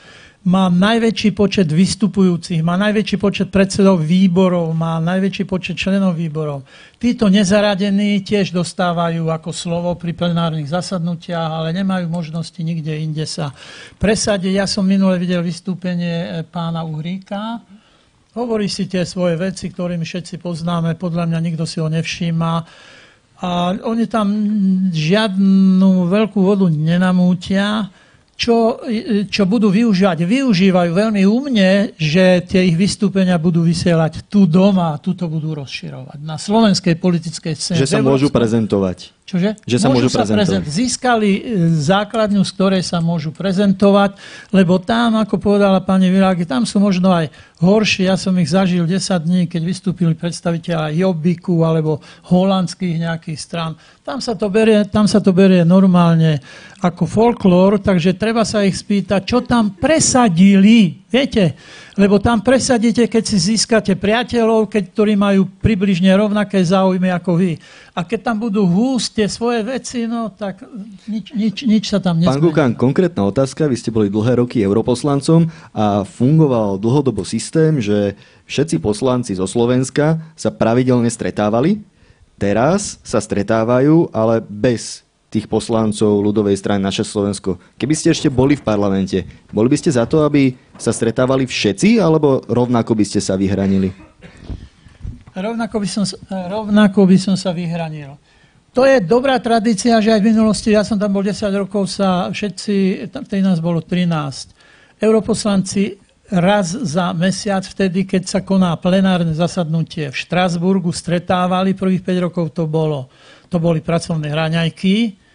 má najväčší počet vystupujúcich, má najväčší počet predsedov výborov, má najväčší počet členov výborov. Títo nezaradení tiež dostávajú ako slovo pri plenárnych zasadnutiach, ale nemajú možnosti nikde inde sa presadiť. Ja som minule videl vystúpenie eh, pána Uhríka. Hovorí si tie svoje veci, ktorými všetci poznáme, podľa mňa nikto si ho nevšíma. A oni tam žiadnu veľkú vodu nenamútia čo, čo budú využívať. Využívajú veľmi umne, že tie ich vystúpenia budú vysielať tu doma a tu to budú rozširovať. Na slovenskej politickej scéne. Že sa môžu prezentovať. Čože? Že sa môžu, môžu prezentovať. Sa prezent, získali e, základňu, z ktorej sa môžu prezentovať, lebo tam, ako povedala pani Világi, tam sú možno aj horšie. Ja som ich zažil 10 dní, keď vystúpili predstaviteľa Jobbiku alebo holandských nejakých stran. Tam sa to berie, tam sa to berie normálne ako folklór, takže treba sa ich spýtať, čo tam presadili. Viete, lebo tam presadíte, keď si získate priateľov, keď, ktorí majú približne rovnaké záujmy ako vy. A keď tam budú húsť tie svoje veci, no tak nič, nič, nič sa tam nezmení. Pán Kukan, konkrétna otázka. Vy ste boli dlhé roky europoslancom a fungoval dlhodobo systém, že všetci poslanci zo Slovenska sa pravidelne stretávali. Teraz sa stretávajú, ale bez tých poslancov ľudovej strany naše Slovensko. Keby ste ešte boli v parlamente, boli by ste za to, aby sa stretávali všetci, alebo rovnako by ste sa vyhranili? Rovnako by som, rovnako by som sa vyhranil. To je dobrá tradícia, že aj v minulosti, ja som tam bol 10 rokov, sa všetci, vtedy nás bolo 13, europoslanci raz za mesiac, vtedy, keď sa koná plenárne zasadnutie v Štrasburgu, stretávali, prvých 5 rokov to bolo. To boli pracovné raňajky,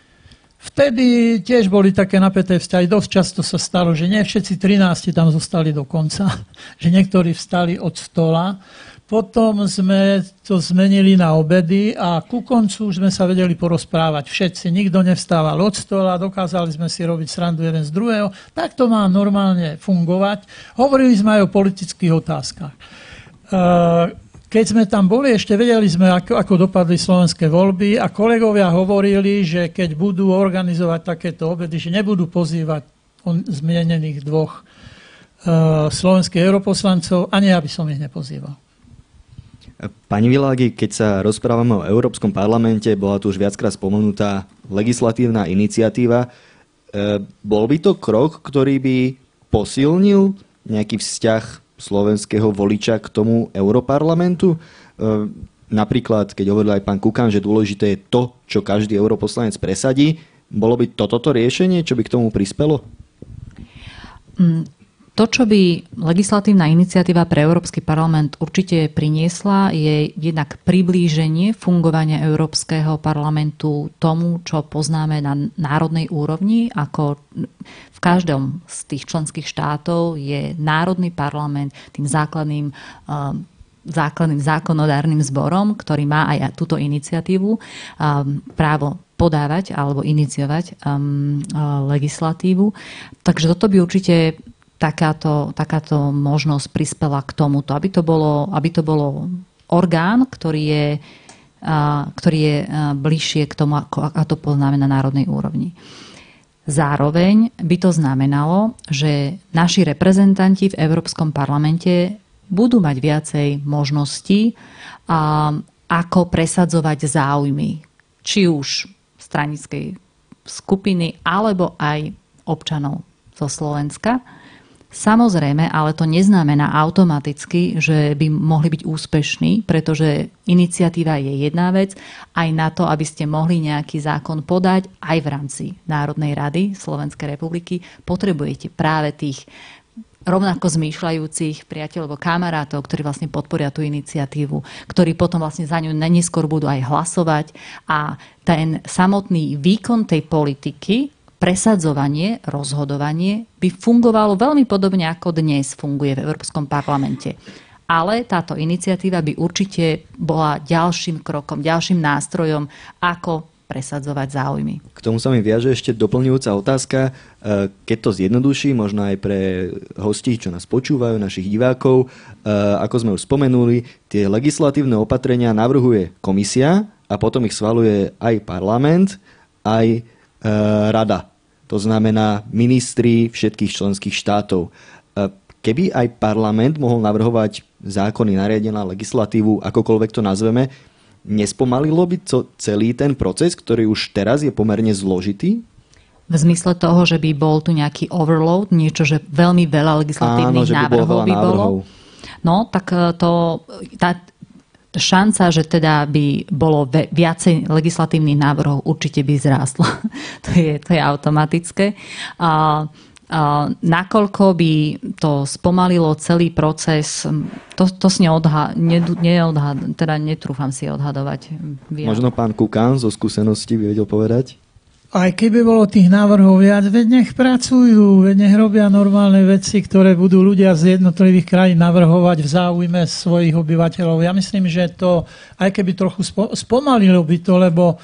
Vtedy tiež boli také napäté vzťahy. Dosť často sa stalo, že nie všetci 13 tam zostali do konca, že niektorí vstali od stola. Potom sme to zmenili na obedy a ku koncu už sme sa vedeli porozprávať. Všetci, nikto nevstával od stola, dokázali sme si robiť srandu jeden z druhého. Tak to má normálne fungovať. Hovorili sme aj o politických otázkach. Keď sme tam boli, ešte vedeli sme, ako, ako dopadli slovenské voľby a kolegovia hovorili, že keď budú organizovať takéto obedy, že nebudú pozývať zmienených dvoch uh, slovenských europoslancov, ani ja by som ich nepozýval. Pani Világi, keď sa rozprávame o Európskom parlamente, bola tu už viackrát spomenutá legislatívna iniciatíva. E, bol by to krok, ktorý by posilnil nejaký vzťah slovenského voliča k tomu europarlamentu. E, napríklad, keď hovoril aj pán Kukan, že dôležité je to, čo každý europoslanec presadí, bolo by toto riešenie, čo by k tomu prispelo? Mm, to, čo by legislatívna iniciatíva pre Európsky parlament určite priniesla, je jednak priblíženie fungovania Európskeho parlamentu tomu, čo poznáme na národnej úrovni. Ako v každom z tých členských štátov je národný parlament tým základným um, základným zákonodárnym zborom, ktorý má aj túto iniciatívu, um, právo podávať alebo iniciovať um, legislatívu. Takže toto by určite takáto, takáto možnosť prispela k tomuto, aby to bolo, aby to bolo orgán, ktorý je, ktorý je bližšie k tomu, ako, ako to poznáme na národnej úrovni. Zároveň by to znamenalo, že naši reprezentanti v Európskom parlamente budú mať viacej možností, ako presadzovať záujmy, či už stranickej skupiny, alebo aj občanov zo Slovenska. Samozrejme, ale to neznamená automaticky, že by mohli byť úspešní, pretože iniciatíva je jedna vec, aj na to, aby ste mohli nejaký zákon podať aj v rámci Národnej rady Slovenskej republiky, potrebujete práve tých rovnako zmýšľajúcich priateľov alebo kamarátov, ktorí vlastne podporia tú iniciatívu, ktorí potom vlastne za ňu neskôr budú aj hlasovať. A ten samotný výkon tej politiky presadzovanie, rozhodovanie by fungovalo veľmi podobne ako dnes funguje v Európskom parlamente. ale táto iniciatíva by určite bola ďalším krokom, ďalším nástrojom, ako presadzovať záujmy. K tomu sa mi viaže ešte doplňujúca otázka. E, keď to zjednoduší, možno aj pre hostí, čo nás počúvajú, našich divákov, e, ako sme už spomenuli, tie legislatívne opatrenia navrhuje komisia a potom ich svaluje aj parlament, aj e, rada. To znamená ministri všetkých členských štátov. Keby aj parlament mohol navrhovať zákony, nariadená legislatívu, akokoľvek to nazveme, nespomalilo by to celý ten proces, ktorý už teraz je pomerne zložitý? V zmysle toho, že by bol tu nejaký overload, niečo, že veľmi veľa legislatívnych Áno, že by návrhov bolo by bolo. No, tak e, to, tá šanca, že teda by bolo viacej legislatívnych návrhov, určite by zrástla. to, je, to je automatické. A, nakoľko by to spomalilo celý proces, to, to si neodha, teda netrúfam si odhadovať. Možno pán Kukán zo skúsenosti by vedel povedať? Aj keby bolo tých návrhov viac, veď nech pracujú, veď nech robia normálne veci, ktoré budú ľudia z jednotlivých krajín navrhovať v záujme svojich obyvateľov. Ja myslím, že to, aj keby trochu spomalilo by to, lebo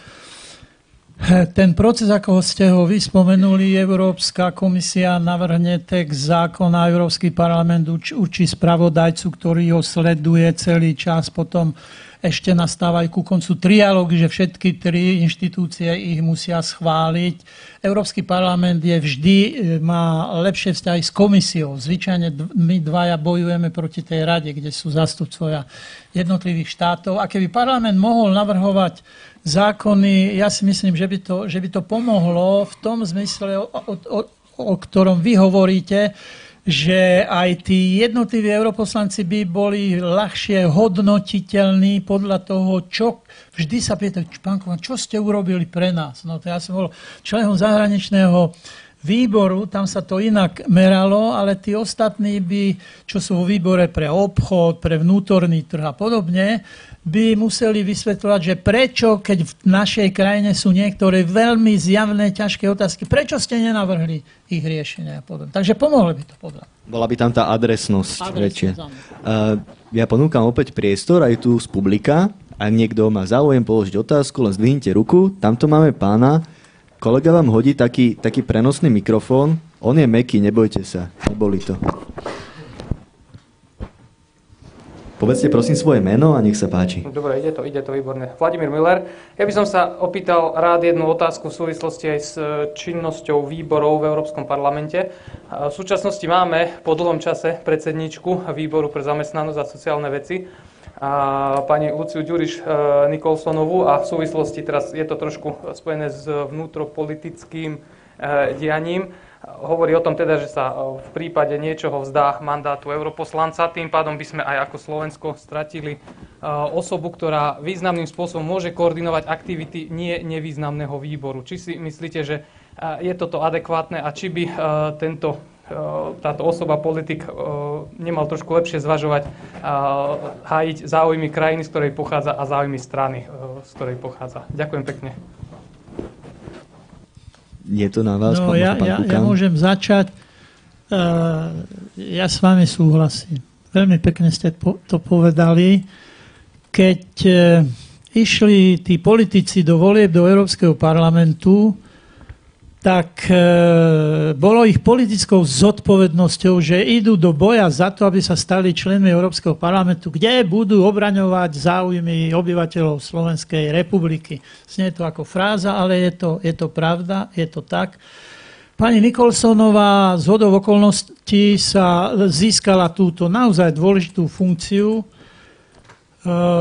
ten proces, ako ste ho vyspomenuli, Európska komisia navrhne text zákona, Európsky parlament učí spravodajcu, ktorý ho sleduje celý čas, potom ešte nastávajú ku koncu trialógy, že všetky tri inštitúcie ich musia schváliť. Európsky parlament je vždy, e, má lepšie vzťahy s komisiou. Zvyčajne my dvaja bojujeme proti tej rade, kde sú zastupcovia jednotlivých štátov. A keby parlament mohol navrhovať zákony, ja si myslím, že by to, že by to pomohlo v tom zmysle, o, o, o ktorom vy hovoríte, že aj tí jednotliví europoslanci by boli ľahšie hodnotiteľní podľa toho, čo vždy sa pýtajú, pán Kovan, čo ste urobili pre nás? No to ja som bol členom zahraničného výboru, tam sa to inak meralo, ale tí ostatní by, čo sú vo výbore pre obchod, pre vnútorný trh a podobne, by museli vysvetľovať, že prečo, keď v našej krajine sú niektoré veľmi zjavné, ťažké otázky, prečo ste nenavrhli ich riešenia a podobne. Takže pomohli by to podľa. Bola by tam tá adresnosť, väčšia. Uh, ja ponúkam opäť priestor aj tu z publika. Ak niekto má záujem položiť otázku, len zdvihnite ruku. Tamto máme pána. Kolega vám hodí taký, taký prenosný mikrofón. On je meký, nebojte sa. Neboli to. Povedzte prosím svoje meno a nech sa páči. Dobre, ide to, ide to výborne. Vladimír Miller. Ja by som sa opýtal rád jednu otázku v súvislosti aj s e, činnosťou výborov v Európskom parlamente. V súčasnosti máme po dlhom čase predsedničku výboru pre zamestnanosť a sociálne veci a pani Luciu Ďuriš e, Nikolsonovú a v súvislosti teraz je to trošku spojené s vnútropolitickým e, dianím hovorí o tom teda, že sa e, v prípade niečoho vzdá mandátu europoslanca. Tým pádom by sme aj ako Slovensko stratili e, osobu, ktorá významným spôsobom môže koordinovať aktivity nie nevýznamného výboru. Či si myslíte, že e, je toto adekvátne a či by tento táto osoba, politik, nemal trošku lepšie zvažovať, hájiť záujmy krajiny, z ktorej pochádza a záujmy strany, z ktorej pochádza. Ďakujem pekne. Je to na vás, no, pán, ja, pán ja, ja môžem začať. Uh, ja s vami súhlasím. Veľmi pekne ste to povedali. Keď uh, išli tí politici do volieb do Európskeho parlamentu, tak e, bolo ich politickou zodpovednosťou, že idú do boja za to, aby sa stali členmi Európskeho parlamentu, kde budú obraňovať záujmy obyvateľov Slovenskej republiky. Znie to ako fráza, ale je to, je to pravda, je to tak. Pani Nikolsonová z hodov okolností sa získala túto naozaj dôležitú funkciu,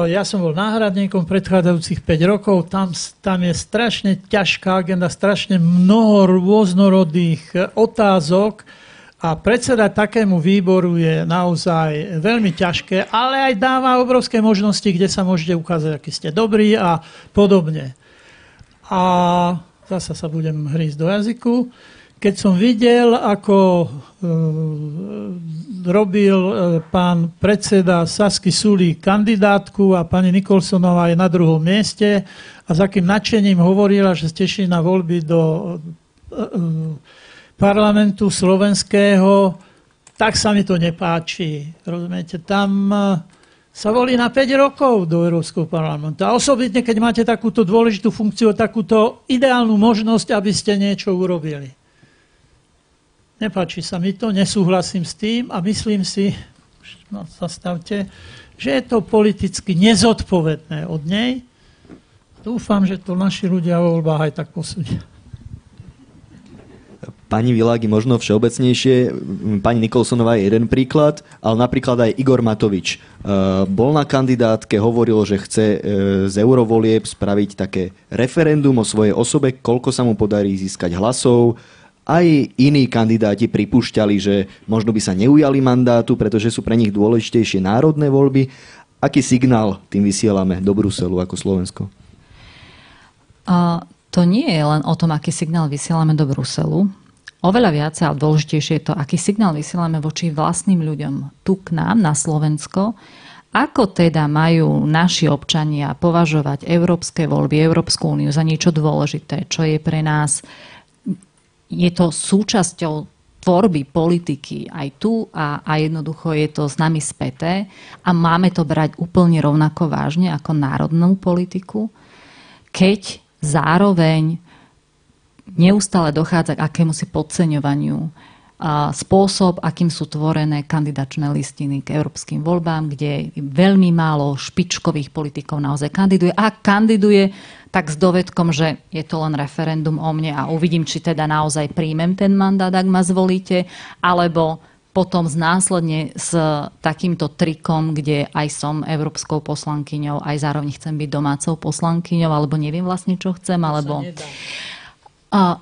ja som bol náhradníkom predchádzajúcich 5 rokov, tam, tam je strašne ťažká agenda, strašne mnoho rôznorodých eh, otázok a predsedať takému výboru je naozaj veľmi ťažké, ale aj dáva obrovské možnosti, kde sa môžete ukázať, aký ste dobrí a podobne. A zase sa budem hrísť do jazyku. Keď som videl, ako e, robil e, pán predseda Sasky Sulí kandidátku a pani Nikolsonová je na druhom mieste a za akým nadšením hovorila, že ste na voľby do e, parlamentu slovenského, tak sa mi to nepáči. Rozumiete, tam sa volí na 5 rokov do Európskeho parlamentu. A osobitne, keď máte takúto dôležitú funkciu, takúto ideálnu možnosť, aby ste niečo urobili. Nepáči sa mi to, nesúhlasím s tým a myslím si, no, zastavte, že je to politicky nezodpovedné od nej. Dúfam, že to naši ľudia vo voľbách aj tak posúdia. Pani Világi možno všeobecnejšie, pani Nikolsonová je jeden príklad, ale napríklad aj Igor Matovič. E, bol na kandidátke, hovoril, že chce e, z eurovolieb spraviť také referendum o svojej osobe, koľko sa mu podarí získať hlasov, aj iní kandidáti pripúšťali, že možno by sa neujali mandátu, pretože sú pre nich dôležitejšie národné voľby. Aký signál tým vysielame do Bruselu ako Slovensko? A to nie je len o tom, aký signál vysielame do Bruselu. Oveľa viac a dôležitejšie je to, aký signál vysielame voči vlastným ľuďom tu k nám na Slovensko, ako teda majú naši občania považovať európske voľby, Európsku úniu za niečo dôležité, čo je pre nás je to súčasťou tvorby politiky aj tu a, a jednoducho je to s nami späté a máme to brať úplne rovnako vážne ako národnú politiku, keď zároveň neustále dochádza k akémusi podceňovaniu spôsob, akým sú tvorené kandidačné listiny k európskym voľbám, kde veľmi málo špičkových politikov naozaj kandiduje. A kandiduje tak s dovedkom, že je to len referendum o mne a uvidím, či teda naozaj príjmem ten mandát, ak ma zvolíte, alebo potom následne s takýmto trikom, kde aj som európskou poslankyňou, aj zároveň chcem byť domácou poslankyňou, alebo neviem vlastne, čo chcem, alebo... A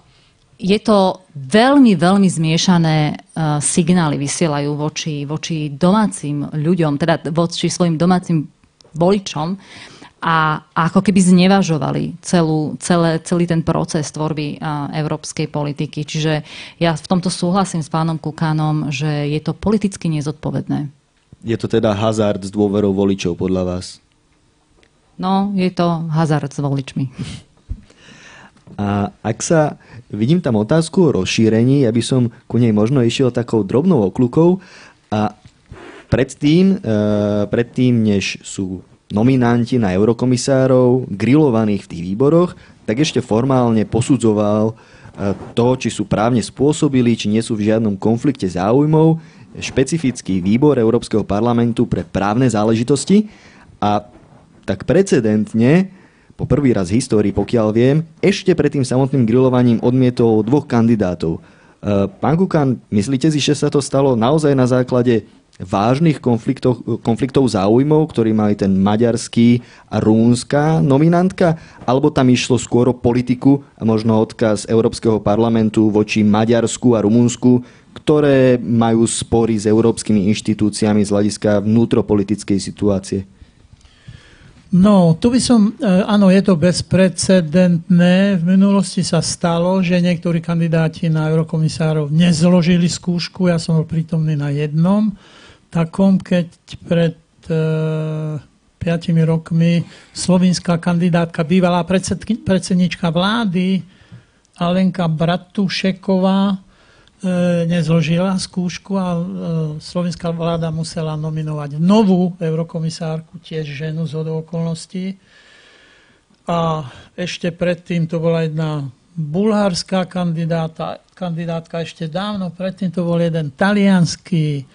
je to veľmi, veľmi zmiešané uh, signály vysielajú voči, voči domácim ľuďom, teda voči svojim domácim voličom a, a ako keby znevažovali celú, celé, celý ten proces tvorby uh, európskej politiky. Čiže ja v tomto súhlasím s pánom Kukánom, že je to politicky nezodpovedné. Je to teda hazard s dôverou voličov podľa vás? No, je to hazard s voličmi. A ak sa vidím tam otázku o rozšírení, ja by som ku nej možno išiel takou drobnou okľukou. A predtým, e, predtým, než sú nominanti na eurokomisárov grilovaných v tých výboroch, tak ešte formálne posudzoval e, to, či sú právne spôsobili, či nie sú v žiadnom konflikte záujmov, špecifický výbor Európskeho parlamentu pre právne záležitosti. A tak precedentne po prvý raz v histórii, pokiaľ viem, ešte pred tým samotným grillovaním odmietol dvoch kandidátov. E, pán Kukan, myslíte si, že sa to stalo naozaj na základe vážnych konfliktov, konfliktov záujmov, ktorý mali ten maďarský a rúnska nominantka, alebo tam išlo skôr o politiku a možno odkaz Európskeho parlamentu voči Maďarsku a Rumunsku, ktoré majú spory s európskymi inštitúciami z hľadiska vnútropolitickej situácie? No, tu by som, e, áno, je to bezprecedentné. V minulosti sa stalo, že niektorí kandidáti na eurokomisárov nezložili skúšku. Ja som bol prítomný na jednom takom, keď pred e, 5 rokmi slovinská kandidátka, bývalá predsednička vlády Alenka Bratušeková nezložila skúšku a e, slovenská vláda musela nominovať novú eurokomisárku, tiež ženu z okolností. A ešte predtým to bola jedna bulhárska kandidáta, kandidátka ešte dávno, predtým to bol jeden talianský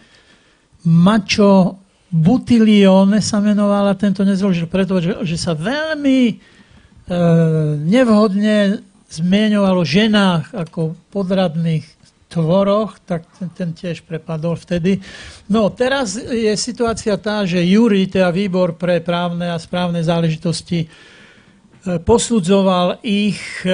Mačo Butilione sa menovala, tento nezložil, pretože že sa veľmi e, nevhodne zmieňovalo ženách ako podradných tvoroch, tak ten, ten tiež prepadol vtedy. No teraz je situácia tá, že Júri, teda výbor pre právne a správne záležitosti, e, posudzoval ich e,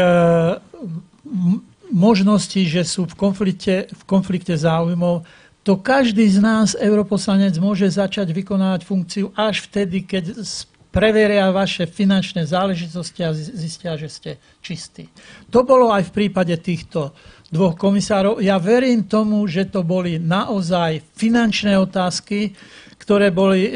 možnosti, že sú v konflikte, v konflikte záujmov, to každý z nás, europoslanec, môže začať vykonávať funkciu až vtedy, keď preveria vaše finančné záležitosti a zistia, že ste čistí. To bolo aj v prípade týchto dvoch komisárov. Ja verím tomu, že to boli naozaj finančné otázky, ktoré, boli, e,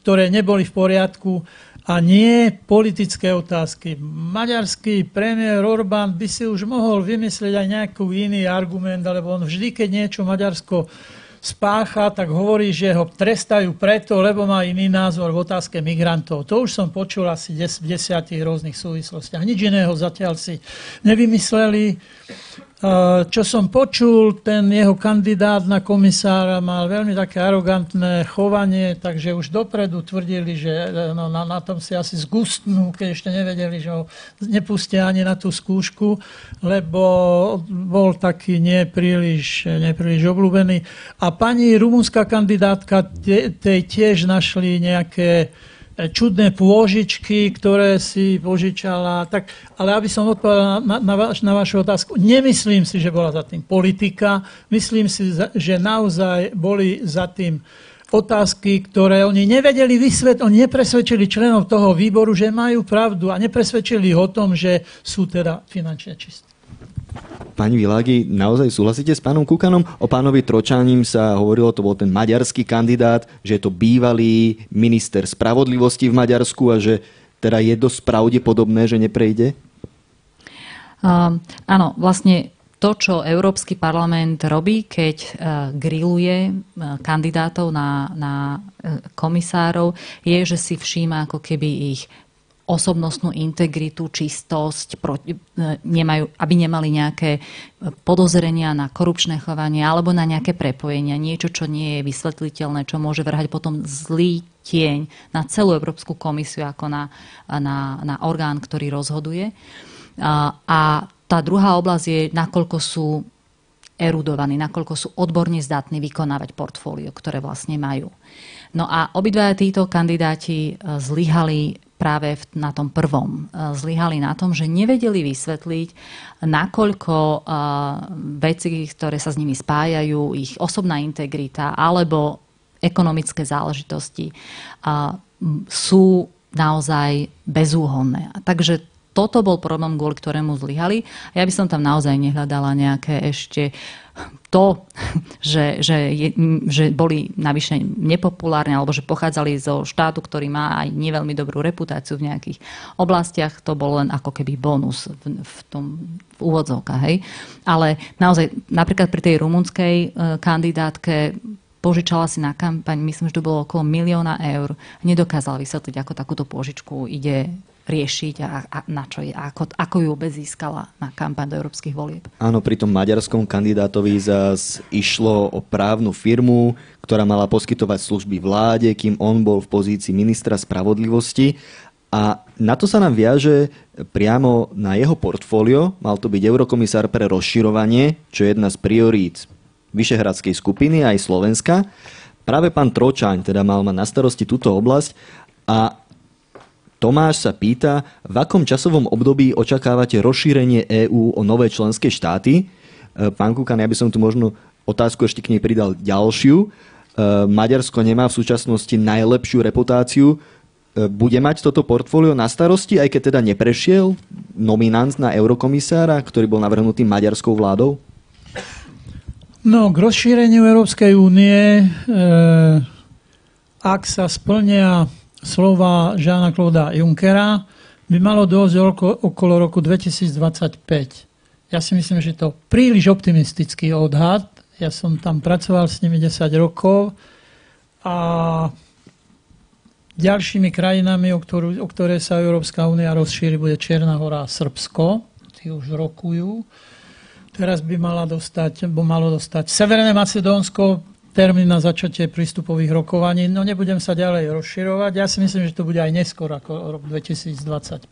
ktoré neboli v poriadku a nie politické otázky. Maďarský premiér Orbán by si už mohol vymyslieť aj nejaký iný argument, lebo on vždy, keď niečo Maďarsko spácha, tak hovorí, že ho trestajú preto, lebo má iný názor v otázke migrantov. To už som počul asi v desiatich rôznych súvislostiach. Nič iného zatiaľ si nevymysleli. Čo som počul, ten jeho kandidát na komisára mal veľmi také arogantné chovanie, takže už dopredu tvrdili, že no, na, na tom si asi zgustnú, keď ešte nevedeli, že ho nepustia ani na tú skúšku, lebo bol taký nepríliš, nepríliš obľúbený. A pani rumunská kandidátka, tej tiež našli nejaké čudné pôžičky, ktoré si požičala. Tak, ale aby som odpovedal na, na, vaš, na vašu otázku, nemyslím si, že bola za tým politika. Myslím si, že naozaj boli za tým otázky, ktoré oni nevedeli vysvetliť, oni nepresvedčili členov toho výboru, že majú pravdu a nepresvedčili o tom, že sú teda finančne čistí. Pani Világi, naozaj súhlasíte s pánom Kukanom? O pánovi Tročánim sa hovorilo, to bol ten maďarský kandidát, že je to bývalý minister spravodlivosti v Maďarsku a že teda je dosť pravdepodobné, že neprejde? Uh, áno, vlastne to, čo Európsky parlament robí, keď uh, grilluje uh, kandidátov na, na uh, komisárov, je, že si všíma ako keby ich osobnostnú integritu, čistosť, e, nemajú, aby nemali nejaké podozrenia na korupčné chovanie alebo na nejaké prepojenia, niečo, čo nie je vysvetliteľné, čo môže vrhať potom zlý tieň na celú Európsku komisiu ako na, na, na orgán, ktorý rozhoduje. A, a tá druhá oblasť je, nakoľko sú erudovaní, nakoľko sú odborne zdatní vykonávať portfólio, ktoré vlastne majú. No a obidva títo kandidáti e, zlyhali práve na tom prvom. E, zlyhali na tom, že nevedeli vysvetliť, nakoľko e, veci, ktoré sa s nimi spájajú, ich osobná integrita alebo ekonomické záležitosti sú naozaj bezúhonné. Takže toto bol problém, kvôli ktorému zlyhali. Ja by som tam naozaj nehľadala nejaké ešte to, že, že, je, že boli navyše nepopulárne alebo že pochádzali zo štátu, ktorý má aj neveľmi dobrú reputáciu v nejakých oblastiach, to bol len ako keby bonus v, v tom v úvodzovkách. Ale naozaj napríklad pri tej rumunskej e, kandidátke požičala si na kampaň, myslím, že to bolo okolo milióna eur. Nedokázala vysvetliť, ako takúto požičku ide riešiť a, a na čo je, ako, ako ju vôbec získala na kampaň do európskych volieb. Áno, pri tom maďarskom kandidátovi zás išlo o právnu firmu, ktorá mala poskytovať služby vláde, kým on bol v pozícii ministra spravodlivosti. A na to sa nám viaže priamo na jeho portfólio. Mal to byť eurokomisár pre rozširovanie, čo je jedna z priorít Vyšehradskej skupiny aj Slovenska. Práve pán Tročaň teda mal mať na starosti túto oblasť a Tomáš sa pýta, v akom časovom období očakávate rozšírenie EÚ o nové členské štáty? E, pán Kukan, ja by som tu možno otázku ešte k nej pridal ďalšiu. E, Maďarsko nemá v súčasnosti najlepšiu reputáciu. E, bude mať toto portfólio na starosti, aj keď teda neprešiel nominant na eurokomisára, ktorý bol navrhnutý maďarskou vládou? No, k rozšíreniu Európskej únie, ak sa splnia slova Žána Klauda Junckera by malo dôjsť okolo roku 2025. Ja si myslím, že to príliš optimistický odhad. Ja som tam pracoval s nimi 10 rokov a ďalšími krajinami, o, ktorú, o ktoré sa Európska únia rozšíri, bude Čierna hora a Srbsko. Tí už rokujú. Teraz by mala dostať, bo malo dostať Severné Macedónsko, termín na začatie prístupových rokovaní. No nebudem sa ďalej rozširovať. Ja si myslím, že to bude aj neskôr ako rok 2025,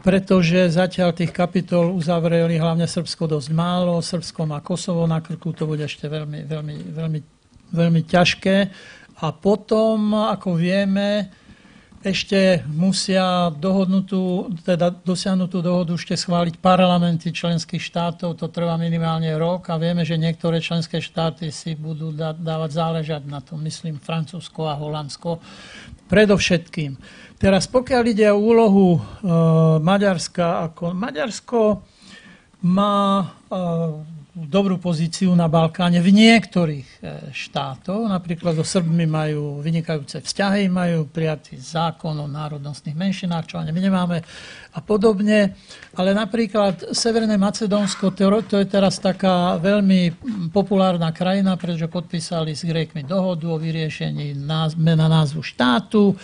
pretože zatiaľ tých kapitol uzavreli hlavne Srbsko dosť málo, Srbsko má Kosovo na krku, to bude ešte veľmi, veľmi, veľmi, veľmi ťažké. A potom, ako vieme, ešte musia dohodnutú, teda dosiahnutú dohodu ešte schváliť parlamenty členských štátov. To trvá minimálne rok a vieme, že niektoré členské štáty si budú dávať záležať na tom. Myslím Francúzsko a Holandsko. Predovšetkým. Teraz pokiaľ ide o úlohu e, Maďarska, ako Maďarsko má e, dobrú pozíciu na Balkáne v niektorých e, štátoch. Napríklad so Srbmi majú vynikajúce vzťahy, majú prijatý zákon o národnostných menšinách, čo ani my nemáme a podobne. Ale napríklad Severné Macedónsko, to je teraz taká veľmi populárna krajina, pretože podpísali s Grékmi dohodu o vyriešení mena názvu štátu. E,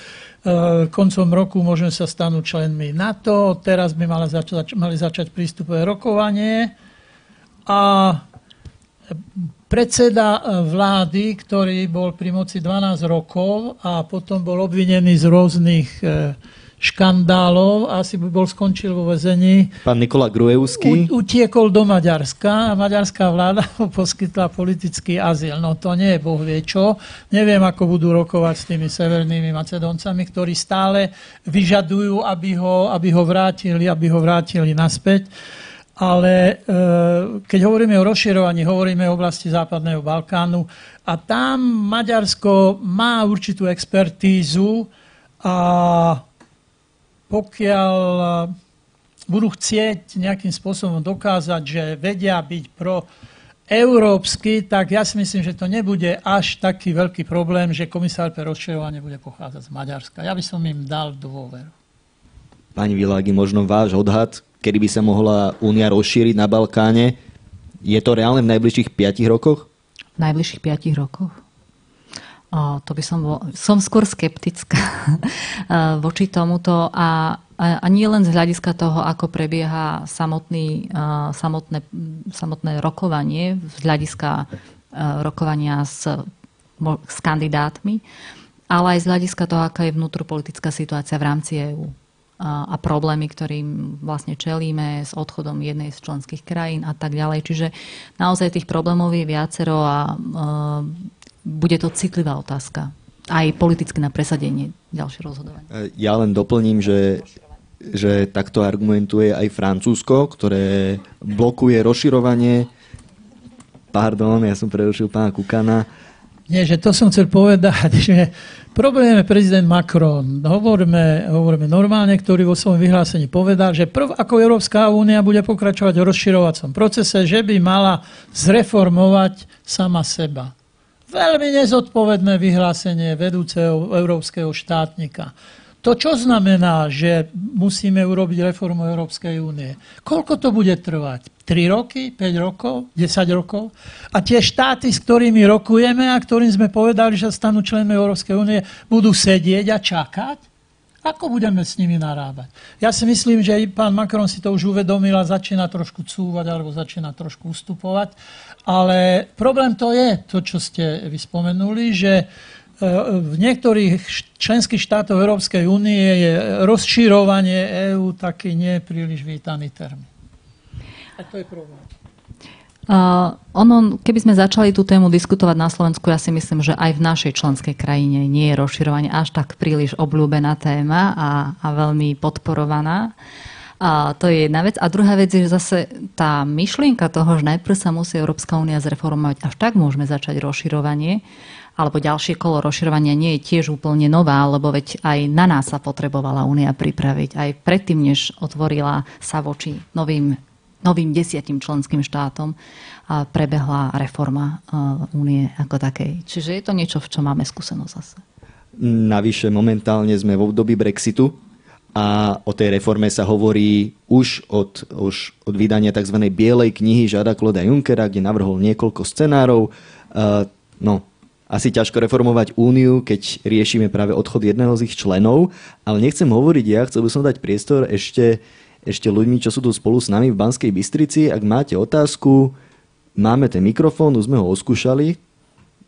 koncom roku môžeme sa stanúť členmi NATO. Teraz by mali začať, mali začať prístupové rokovanie a predseda vlády, ktorý bol pri moci 12 rokov a potom bol obvinený z rôznych e, škandálov, asi by bol skončil vo vezení. Pán Nikola Gruevský. utiekol do Maďarska a maďarská vláda mu poskytla politický azyl. No to nie je boh vie čo. Neviem, ako budú rokovať s tými severnými Macedoncami, ktorí stále vyžadujú, aby ho, aby ho vrátili, aby ho vrátili naspäť ale e, keď hovoríme o rozširovaní, hovoríme o oblasti Západného Balkánu a tam Maďarsko má určitú expertízu a pokiaľ budú chcieť nejakým spôsobom dokázať, že vedia byť pro európsky, tak ja si myslím, že to nebude až taký veľký problém, že komisár pre rozširovanie bude pochádzať z Maďarska. Ja by som im dal dôveru. Pani Világi, možno váš odhad, kedy by sa mohla únia rozšíriť na Balkáne. Je to reálne v najbližších 5 rokoch? V najbližších 5 rokoch? O, to by som bol, som skôr skeptická voči tomuto a, a, nie len z hľadiska toho, ako prebieha samotný, samotné, samotné rokovanie, z hľadiska rokovania s, s kandidátmi, ale aj z hľadiska toho, aká je vnútropolitická situácia v rámci EÚ a problémy, ktorým vlastne čelíme s odchodom jednej z členských krajín a tak ďalej. Čiže naozaj tých problémov je viacero a bude to citlivá otázka. Aj politicky na presadenie ďalšie rozhodovanie. E, ja len doplním, že že takto argumentuje aj Francúzsko, ktoré blokuje rozširovanie. Pardon, ja som prerušil pána Kukana. Nie, že to som chcel povedať, že Problém je prezident Macron. Hovoríme, hovoríme normálne, ktorý vo svojom vyhlásení povedal, že prv ako Európska únia bude pokračovať v rozširovacom procese, že by mala zreformovať sama seba. Veľmi nezodpovedné vyhlásenie vedúceho európskeho štátnika. To čo znamená, že musíme urobiť reformu Európskej únie? Koľko to bude trvať? 3 roky, 5 rokov, 10 rokov? A tie štáty, s ktorými rokujeme a ktorým sme povedali, že stanú členmi Európskej únie, budú sedieť a čakať? Ako budeme s nimi narábať? Ja si myslím, že pán Macron si to už uvedomil a začína trošku cúvať alebo začína trošku ustupovať. Ale problém to je, to, čo ste vyspomenuli, že v niektorých členských štátoch Európskej únie je rozširovanie EÚ taký nie príliš vítaný termín. A to je problém. Uh, ono, keby sme začali tú tému diskutovať na Slovensku, ja si myslím, že aj v našej členskej krajine nie je rozširovanie až tak príliš obľúbená téma a, a veľmi podporovaná. A to je jedna vec. A druhá vec je, že zase tá myšlienka toho, že najprv sa musí Európska únia zreformovať, až tak môžeme začať rozširovanie, alebo ďalšie kolo rozširovania nie je tiež úplne nová, lebo veď aj na nás sa potrebovala Únia pripraviť. Aj predtým, než otvorila sa voči novým, novým desiatim členským štátom, a prebehla reforma Únie ako takej. Čiže je to niečo, v čom máme skúsenosť zase. Navyše momentálne sme v období Brexitu a o tej reforme sa hovorí už od, už od vydania tzv. bielej knihy Žada Kloda Junckera, kde navrhol niekoľko scenárov. Uh, no, asi ťažko reformovať úniu, keď riešime práve odchod jedného z ich členov, ale nechcem hovoriť ja, chcel by som dať priestor ešte, ešte ľuďmi, čo sú tu spolu s nami v Banskej Bystrici. Ak máte otázku, máme ten mikrofón, už sme ho oskúšali,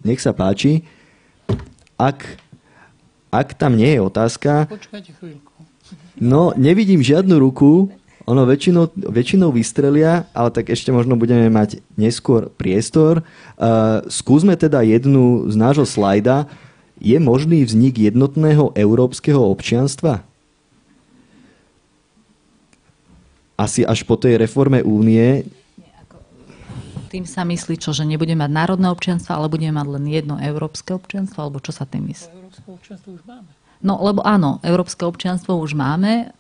nech sa páči. Ak, ak tam nie je otázka... Počkajte chvíľku. No, nevidím žiadnu ruku, ono väčšinou, väčšinou vystrelia, ale tak ešte možno budeme mať neskôr priestor. Uh, skúsme teda jednu z nášho slajda. Je možný vznik jednotného európskeho občianstva? Asi až po tej reforme únie tým sa myslí čo, že nebudeme mať národné občianstvo, ale budeme mať len jedno európske občianstvo, alebo čo sa tým myslí? Európske občianstvo už máme. No, lebo áno, európske občianstvo už máme.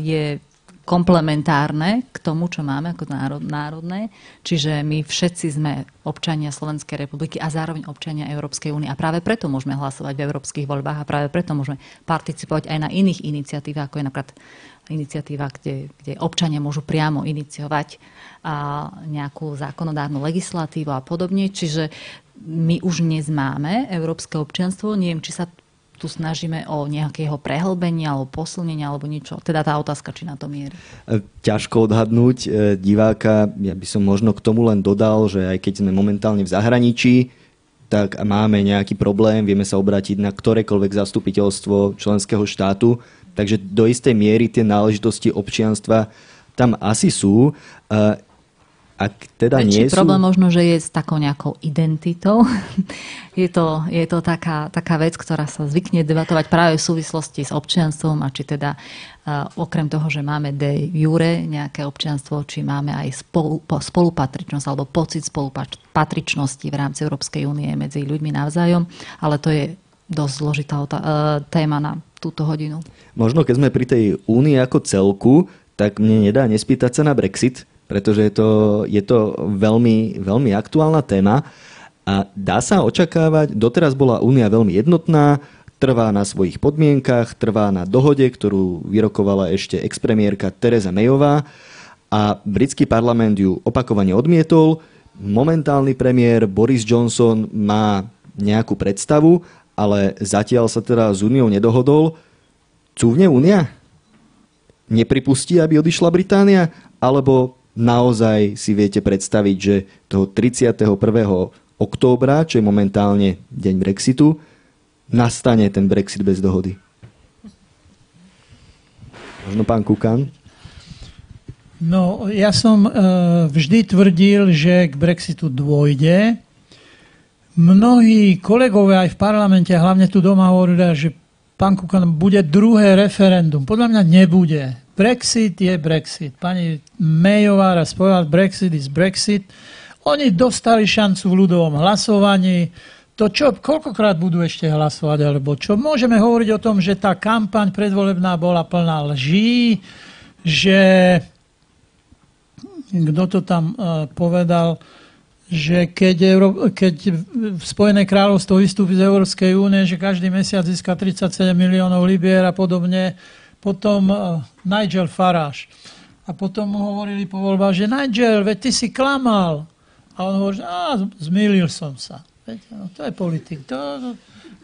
Je komplementárne k tomu, čo máme ako národ, národné. Čiže my všetci sme občania Slovenskej republiky a zároveň občania Európskej únie. A práve preto môžeme hlasovať v európskych voľbách a práve preto môžeme participovať aj na iných iniciatívach, ako je napríklad iniciatíva, kde, kde občania môžu priamo iniciovať a nejakú zákonodárnu legislatívu a podobne. Čiže my už dnes máme európske občianstvo. Neviem, či sa tu snažíme o nejakého prehlbenia alebo posilnenia alebo niečo. Teda tá otázka, či na to mierí. E, ťažko odhadnúť e, diváka. Ja by som možno k tomu len dodal, že aj keď sme momentálne v zahraničí, tak máme nejaký problém, vieme sa obrátiť na ktorékoľvek zastupiteľstvo členského štátu, takže do istej miery tie náležitosti občianstva tam asi sú. Ak teda nie sú... problém možno, že je s takou nejakou identitou. je to, je to taká, taká vec, ktorá sa zvykne debatovať práve v súvislosti s občianstvom a či teda uh, okrem toho, že máme de jure nejaké občianstvo, či máme aj spolu, spolupatričnosť alebo pocit spolupatričnosti v rámci Európskej únie medzi ľuďmi navzájom, ale to je dosť zložitá uh, téma na túto hodinu. Možno keď sme pri tej únii ako celku, tak mne nedá nespýtať sa na Brexit, pretože je to, je to veľmi, veľmi aktuálna téma. A dá sa očakávať, doteraz bola Únia veľmi jednotná, trvá na svojich podmienkach, trvá na dohode, ktorú vyrokovala ešte expremiérka Teresa Mayová a britský parlament ju opakovane odmietol. Momentálny premiér Boris Johnson má nejakú predstavu, ale zatiaľ sa teda s Úniou nedohodol. Cúvne Únia? Nepripustí, aby odišla Británia? Alebo naozaj si viete predstaviť, že toho 31. októbra, čo je momentálne deň Brexitu, nastane ten Brexit bez dohody? Možno pán Kukan? No, ja som e, vždy tvrdil, že k Brexitu dôjde. Mnohí kolegovia aj v parlamente, hlavne tu doma hovoria, že pán Kukan bude druhé referendum. Podľa mňa nebude. Brexit je Brexit. Pani Mayová raz povedala, Brexit is Brexit. Oni dostali šancu v ľudovom hlasovaní. To čo, koľkokrát budú ešte hlasovať, alebo čo? Môžeme hovoriť o tom, že tá kampaň predvolebná bola plná lží, že kto to tam uh, povedal, že keď, Euró... keď Spojené kráľovstvo vystúpi z Európskej únie, že každý mesiac získa 37 miliónov libier a podobne, potom uh, Nigel Farage. A potom mu hovorili po voľbách, že Nigel, veď ty si klamal. A on hovorí, že zmýlil som sa. Veď, no, to je politik. To,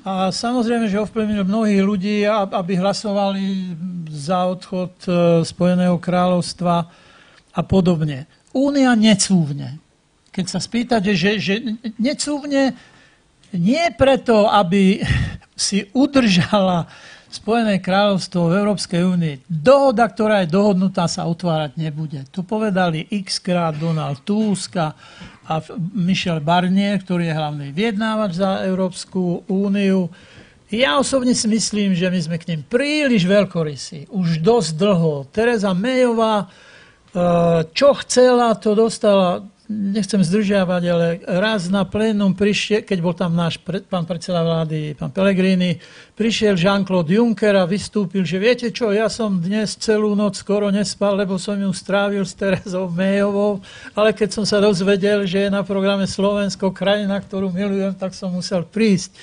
a samozrejme, že ovplyvnil mnohých ľudí, aby hlasovali za odchod uh, Spojeného kráľovstva a podobne. Únia necúvne. Keď sa spýtate, že, že necúvne nie preto, aby si udržala Spojené kráľovstvo v Európskej únii. Dohoda, ktorá je dohodnutá, sa otvárať nebude. To povedali x krát Donald Tusk a Michel Barnier, ktorý je hlavný vyjednávač za Európsku úniu. Ja osobne si myslím, že my sme k ním príliš veľkorysí. Už dosť dlho. Teresa Mayová, e, čo chcela, to dostala nechcem zdržiavať, ale raz na plénum prišiel, keď bol tam náš pred, pán predseda vlády, pán Pellegrini, prišiel Jean-Claude Juncker a vystúpil, že viete čo, ja som dnes celú noc skoro nespal, lebo som ju strávil s Terezou Mejovou, ale keď som sa dozvedel, že je na programe Slovensko krajina, ktorú milujem, tak som musel prísť.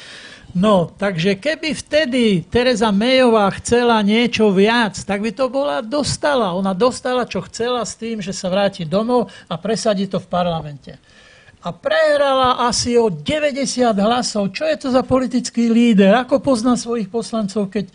No, takže keby vtedy Teresa Mejová chcela niečo viac, tak by to bola dostala. Ona dostala, čo chcela s tým, že sa vráti domov a presadí to v parlamente. A prehrala asi o 90 hlasov. Čo je to za politický líder? Ako pozná svojich poslancov, keď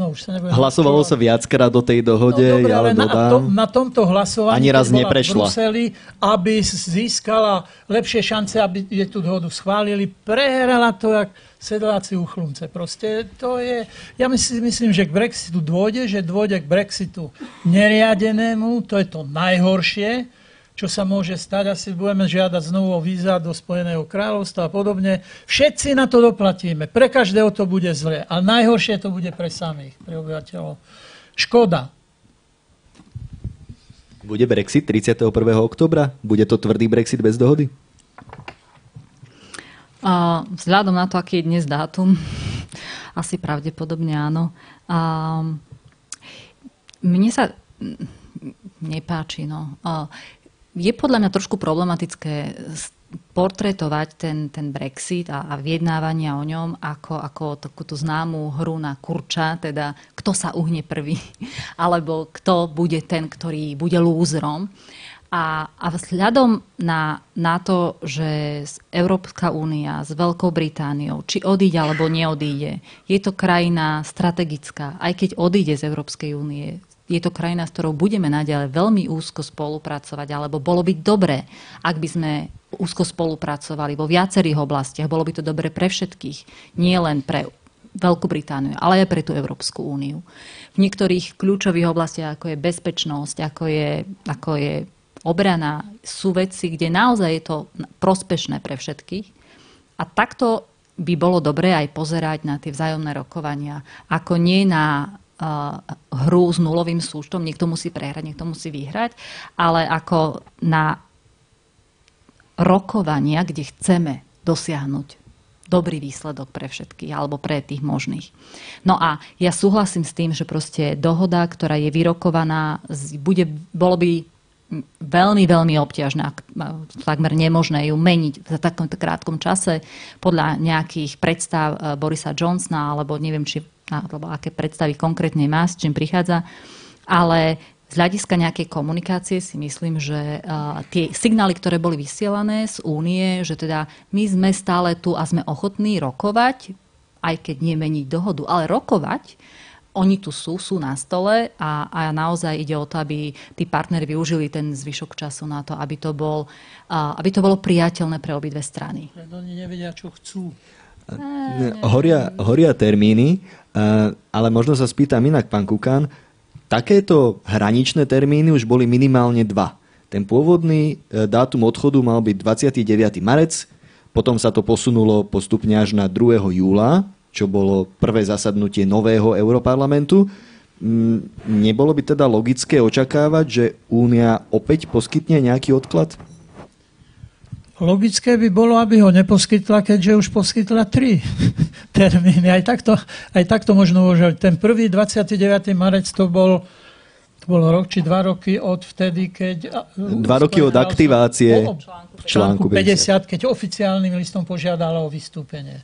No, už sa Hlasovalo sa viackrát do tej dohode, no, dobre, ale dodám. Na, to, na tomto hlasovaní, Ani raz neprešla. v Bruseli, aby získala lepšie šance, aby je tú dohodu schválili, prehrala to, jak sedláci u chlumce. Proste to je... Ja myslím, myslím, že k Brexitu dôjde, že dôjde k Brexitu neriadenému, to je to najhoršie, čo sa môže stať. Asi budeme žiadať znovu o víza do Spojeného kráľovstva a podobne. Všetci na to doplatíme. Pre každého to bude zle. A najhoršie to bude pre samých, pre obyvateľov. Škoda. Bude Brexit 31. oktobra? Bude to tvrdý Brexit bez dohody? Vzhľadom na to, aký je dnes dátum, asi pravdepodobne áno. Mne sa nepáči. No. Je podľa mňa trošku problematické portretovať ten, ten Brexit a, a vyjednávania o ňom ako, ako takúto známú hru na kurča, teda kto sa uhne prvý, alebo kto bude ten, ktorý bude lúzrom. A, a vzhľadom na, na to, že Európska únia s Veľkou Britániou, či odíde alebo neodíde, je to krajina strategická. Aj keď odíde z Európskej únie, je to krajina, s ktorou budeme naďalej veľmi úzko spolupracovať, alebo bolo by dobré, ak by sme úzko spolupracovali vo viacerých oblastiach. Bolo by to dobre pre všetkých, nie len pre Veľkú Britániu, ale aj pre tú Európsku úniu. V niektorých kľúčových oblastiach, ako je bezpečnosť, ako je, ako je obrana sú veci, kde naozaj je to prospešné pre všetkých. A takto by bolo dobré aj pozerať na tie vzájomné rokovania, ako nie na uh, hru s nulovým súčtom, niekto musí prehrať, niekto musí vyhrať, ale ako na rokovania, kde chceme dosiahnuť dobrý výsledok pre všetkých alebo pre tých možných. No a ja súhlasím s tým, že proste dohoda, ktorá je vyrokovaná, bude, bolo by veľmi, veľmi obťažné, takmer nemožné ju meniť za takomto krátkom čase podľa nejakých predstav eh, Borisa Johnsona, alebo neviem, či, alebo aké predstavy konkrétne má, s čím prichádza. Ale z hľadiska nejakej komunikácie si myslím, že uh, tie signály, ktoré boli vysielané z únie, že teda my sme stále tu a sme ochotní rokovať, aj keď nemeniť dohodu, ale rokovať, oni tu sú, sú na stole a, a naozaj ide o to, aby tí partneri využili ten zvyšok času na to, aby to, bol, aby to bolo priateľné pre obidve strany. Oni nevedia, čo chcú. Horia, horia termíny, ale možno sa spýtam inak, pán Kukan. Takéto hraničné termíny už boli minimálne dva. Ten pôvodný e, dátum odchodu mal byť 29. marec, potom sa to posunulo postupne až na 2. júla čo bolo prvé zasadnutie nového Europarlamentu. Mm, nebolo by teda logické očakávať, že Únia opäť poskytne nejaký odklad? Logické by bolo, aby ho neposkytla, keďže už poskytla tri termíny. Aj takto, aj takto možno uvažovať. Ten prvý 29. marec to bol, to bol rok či dva roky od vtedy, keď... Dva roky od aktivácie článku 50, keď oficiálnym listom požiadala o vystúpenie.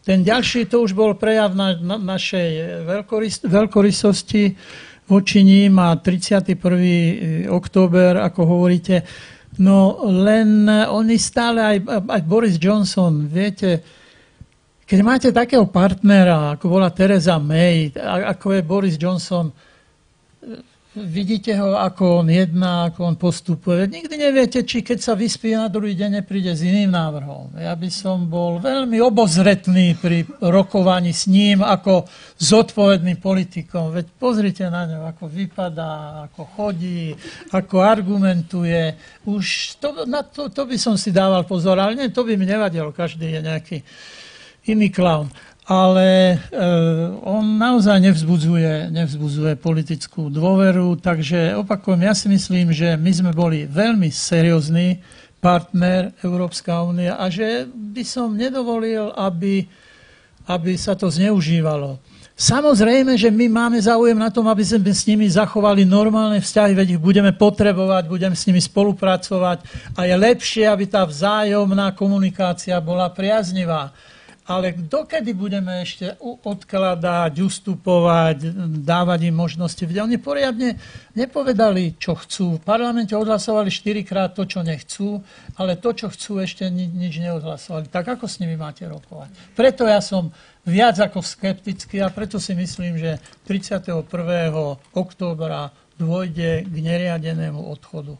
Ten ďalší to už bol prejav na, na našej veľkorys, veľkorysosti voči ním a 31. október, ako hovoríte. No len oni stále, aj, aj Boris Johnson, viete, keď máte takého partnera, ako bola Teresa May, ako je Boris Johnson, vidíte ho, ako on jedná, ako on postupuje. Nikdy neviete, či keď sa vyspí na druhý deň nepríde s iným návrhom. Ja by som bol veľmi obozretný pri rokovaní s ním ako zodpovedným politikom. Veď pozrite na ňo, ako vypadá, ako chodí, ako argumentuje. Už to, na to, to by som si dával pozor, ale nie, to by mi nevadilo. Každý je nejaký iný klaun ale e, on naozaj nevzbudzuje, nevzbudzuje politickú dôveru, takže opakujem, ja si myslím, že my sme boli veľmi seriózny partner Európska únia a že by som nedovolil, aby, aby sa to zneužívalo. Samozrejme, že my máme záujem na tom, aby sme s nimi zachovali normálne vzťahy, veď ich budeme potrebovať, budeme s nimi spolupracovať a je lepšie, aby tá vzájomná komunikácia bola priaznivá ale dokedy budeme ešte odkladať, ustupovať, dávať im možnosti. Oni poriadne nepovedali, čo chcú. V parlamente odhlasovali štyrikrát to, čo nechcú, ale to, čo chcú, ešte ni- nič neodhlasovali. Tak ako s nimi máte rokovať? Preto ja som viac ako skeptický a preto si myslím, že 31. októbra dôjde k neriadenému odchodu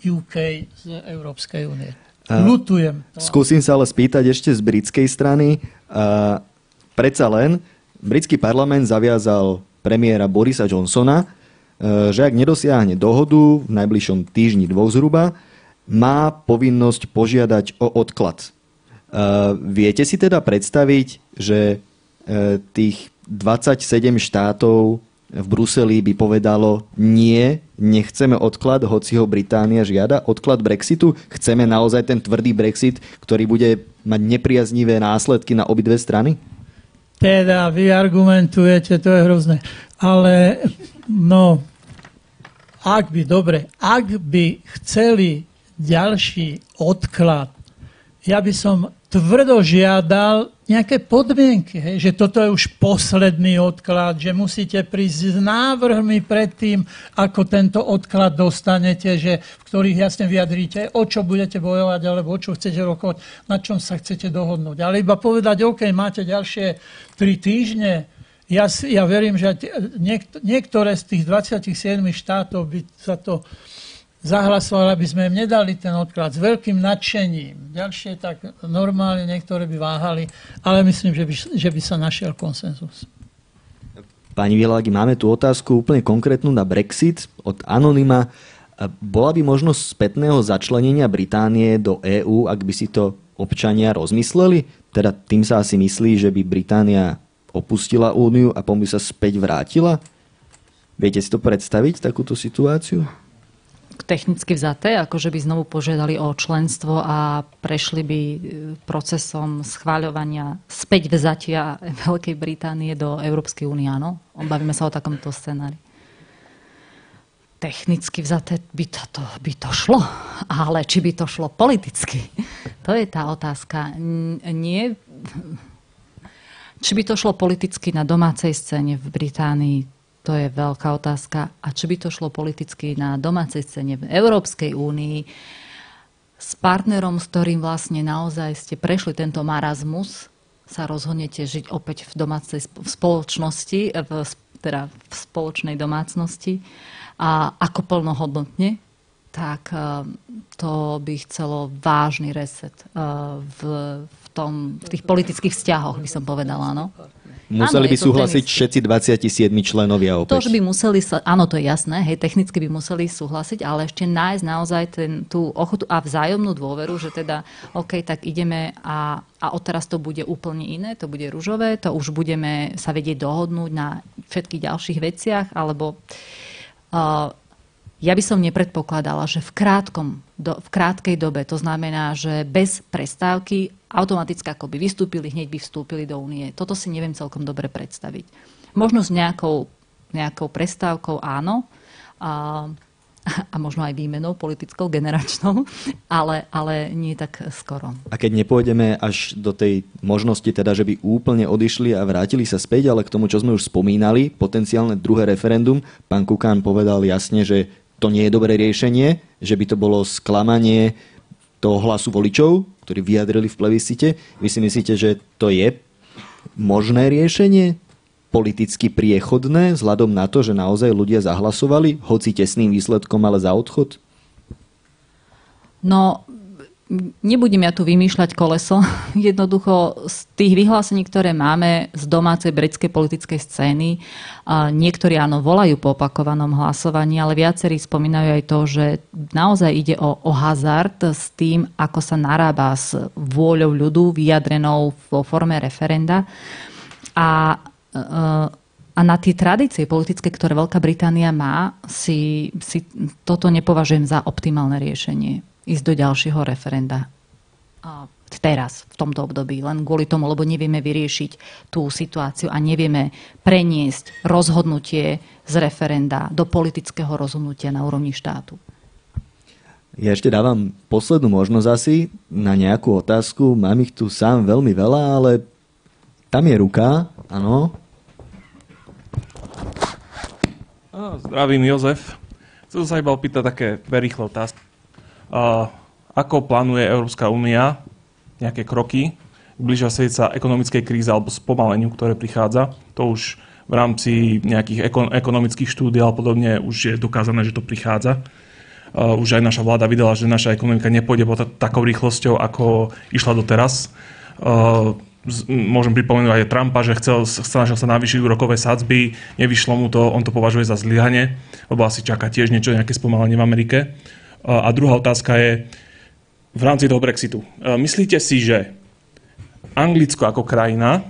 UK z Európskej únie. Lutujem. Skúsim sa ale spýtať ešte z britskej strany. Uh, predsa len, britský parlament zaviazal premiéra Borisa Johnsona, uh, že ak nedosiahne dohodu v najbližšom týždni dvoch zhruba, má povinnosť požiadať o odklad. Viete si teda predstaviť, že tých 27 štátov v Bruseli by povedalo nie, nechceme odklad, hoci ho Británia žiada, odklad Brexitu. Chceme naozaj ten tvrdý Brexit, ktorý bude mať nepriaznivé následky na obidve strany? Teda vy argumentujete, to je hrozné. Ale no, ak by, dobre, ak by chceli ďalší odklad, ja by som tvrdo žiadal nejaké podmienky, hej, že toto je už posledný odklad, že musíte prísť s návrhmi predtým, ako tento odklad dostanete, že, v ktorých jasne vyjadríte, o čo budete bojovať, alebo o čo chcete rokovať, na čom sa chcete dohodnúť. Ale iba povedať, OK, máte ďalšie tri týždne, ja, ja verím, že niektoré z tých 27 štátov by sa to zahlasovali, aby sme im nedali ten odklad s veľkým nadšením. Ďalšie tak normálne niektoré by váhali, ale myslím, že by, že by sa našiel konsenzus. Pani Vielagi, máme tu otázku úplne konkrétnu na Brexit od Anonyma. Bola by možnosť spätného začlenenia Británie do EÚ, ak by si to občania rozmysleli? Teda tým sa asi myslí, že by Británia opustila úniu a potom by sa späť vrátila? Viete si to predstaviť, takúto situáciu? Technicky vzaté, ako že by znovu požiadali o členstvo a prešli by e, procesom schváľovania späť vzatia Veľkej Británie do Európskej únie, áno? Bavíme sa o takomto scenári. Technicky vzaté by to, by to šlo, ale či by to šlo politicky, to je tá otázka. Nie, či by to šlo politicky na domácej scéne v Británii, to je veľká otázka. A či by to šlo politicky na domácej scéne v Európskej únii s partnerom, s ktorým vlastne naozaj ste prešli tento marazmus, sa rozhodnete žiť opäť v domácej spoločnosti, v, teda v spoločnej domácnosti a ako plnohodnotne, tak eh, to by chcelo vážny reset eh, v, v tom, v tých politických vzťahoch, by som povedala, no. Museli áno, by súhlasiť všetci 27 členovia opäť. To, že by museli, sa, áno, to je jasné, hej, technicky by museli súhlasiť, ale ešte nájsť naozaj ten, tú ochotu a vzájomnú dôveru, že teda, OK, tak ideme a, a odteraz to bude úplne iné, to bude ružové, to už budeme sa vedieť dohodnúť na všetkých ďalších veciach, alebo uh, ja by som nepredpokladala, že v, krátkom, do, v krátkej dobe, to znamená, že bez prestávky automaticky ako by vystúpili, hneď by vstúpili do únie. Toto si neviem celkom dobre predstaviť. Možno s nejakou, nejakou prestávkou áno, a, a možno aj výmenou politickou, generačnou, ale, ale nie tak skoro. A keď nepôjdeme až do tej možnosti, teda, že by úplne odišli a vrátili sa späť, ale k tomu, čo sme už spomínali, potenciálne druhé referendum, pán Kukán povedal jasne, že to nie je dobré riešenie, že by to bolo sklamanie toho hlasu voličov, ktorí vyjadrili v plebiscite. Vy si myslíte, že to je možné riešenie? Politicky priechodné, vzhľadom na to, že naozaj ľudia zahlasovali, hoci tesným výsledkom, ale za odchod? No, nebudem ja tu vymýšľať koleso. Jednoducho z tých vyhlásení, ktoré máme z domácej britskej politickej scény, niektorí áno volajú po opakovanom hlasovaní, ale viacerí spomínajú aj to, že naozaj ide o, o hazard s tým, ako sa narába s vôľou ľudu vyjadrenou vo forme referenda. A a na tie tradície politické, ktoré Veľká Británia má, si, si toto nepovažujem za optimálne riešenie ísť do ďalšieho referenda. A teraz, v tomto období, len kvôli tomu, lebo nevieme vyriešiť tú situáciu a nevieme preniesť rozhodnutie z referenda do politického rozhodnutia na úrovni štátu. Ja ešte dávam poslednú možnosť asi na nejakú otázku. Mám ich tu sám veľmi veľa, ale tam je ruka, áno. Zdravím, Jozef. Chcem sa iba opýtať také rýchle otázky ako plánuje Európska únia nejaké kroky k blížiacej sa ekonomickej kríze alebo spomaleniu, ktoré prichádza. To už v rámci nejakých ekonomických štúdí a podobne už je dokázané, že to prichádza. Už aj naša vláda vydala, že naša ekonomika nepôjde pod takou rýchlosťou, ako išla doteraz. Môžem pripomenúť aj Trumpa, že chcel, snažil sa navýšiť úrokové sadzby, nevyšlo mu to, on to považuje za zlyhanie, lebo asi čaká tiež niečo, nejaké spomalenie v Amerike. A druhá otázka je v rámci toho Brexitu. Myslíte si, že Anglicko ako krajina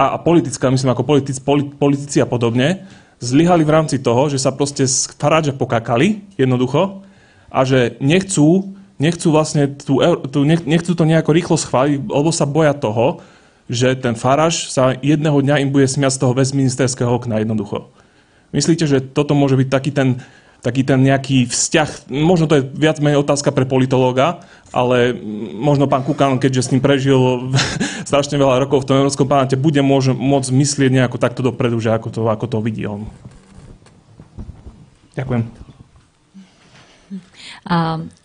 a politická, myslím ako politic, politici a podobne, zlyhali v rámci toho, že sa proste z Faradža pokakali jednoducho a že nechcú, nechcú vlastne tú, tú, nechcú to nejako rýchlo schváliť, lebo sa boja toho, že ten Faraž sa jedného dňa im bude smiať z toho Westminsterského okna jednoducho. Myslíte, že toto môže byť taký ten taký ten nejaký vzťah, možno to je viac menej otázka pre politológa, ale možno pán Kukan, keďže s ním prežil strašne veľa rokov v tom Európskom parlamente, bude môže, môcť myslieť nejako takto dopredu, že ako to, ako to vidí on. Ďakujem.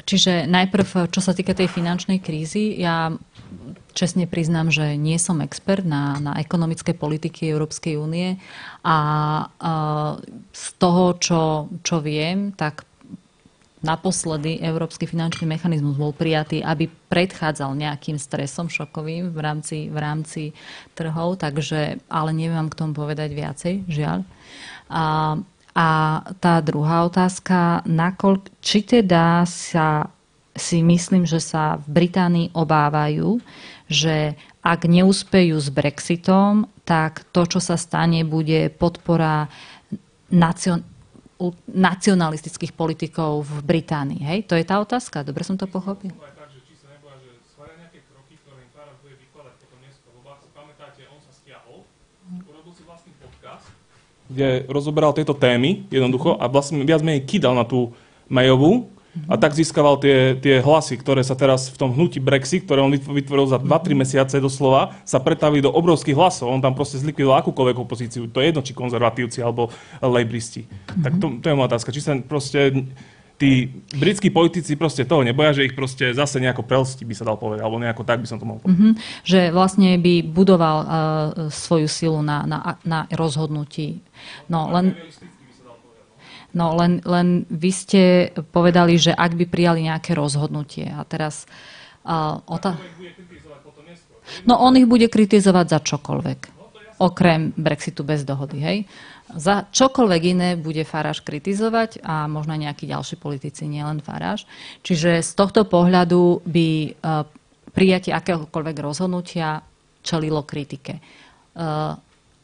Čiže najprv, čo sa týka tej finančnej krízy, ja čestne priznám, že nie som expert na, na ekonomické politiky Európskej únie a, a z toho, čo, čo viem, tak naposledy Európsky finančný mechanizmus bol prijatý, aby predchádzal nejakým stresom šokovým v rámci, v rámci trhov, takže, ale neviem vám k tomu povedať viacej, žiaľ. A, a tá druhá otázka, nakoľ, či teda sa si myslím, že sa v Británii obávajú, že ak neúspejú s Brexitom, tak to, čo sa stane, bude podpora nacion- nacionalistických politikov v Británii. Hej? To je tá otázka. Dobre som to pochopil? Kde rozoberal tieto témy jednoducho a vlastne viac menej kydal na tú Mayovú, a tak získaval tie, tie hlasy, ktoré sa teraz v tom hnutí Brexit, ktoré on vytvoril za 2-3 mesiace doslova, sa pretavili do obrovských hlasov. On tam proste zlikvidoval akúkoľvek opozíciu. To je jedno, či konzervatívci alebo lejbristi. Mm-hmm. Tak to, to je moja otázka. Či sa proste tí britskí politici proste toho neboja, že ich proste zase nejako prelstí, by sa dal povedať, alebo nejako tak by som to mohol povedať. Mm-hmm. Že vlastne by budoval uh, svoju silu na, na, na rozhodnutí. No, len... No len, len vy ste povedali, že ak by prijali nejaké rozhodnutie a teraz uh, ota- No on ich bude kritizovať za čokoľvek. Okrem Brexitu bez dohody, hej? Za čokoľvek iné bude Faráš kritizovať a možno nejakí ďalší politici, nielen Faráš. Čiže z tohto pohľadu by uh, prijatie akéhokoľvek rozhodnutia čelilo kritike. Uh,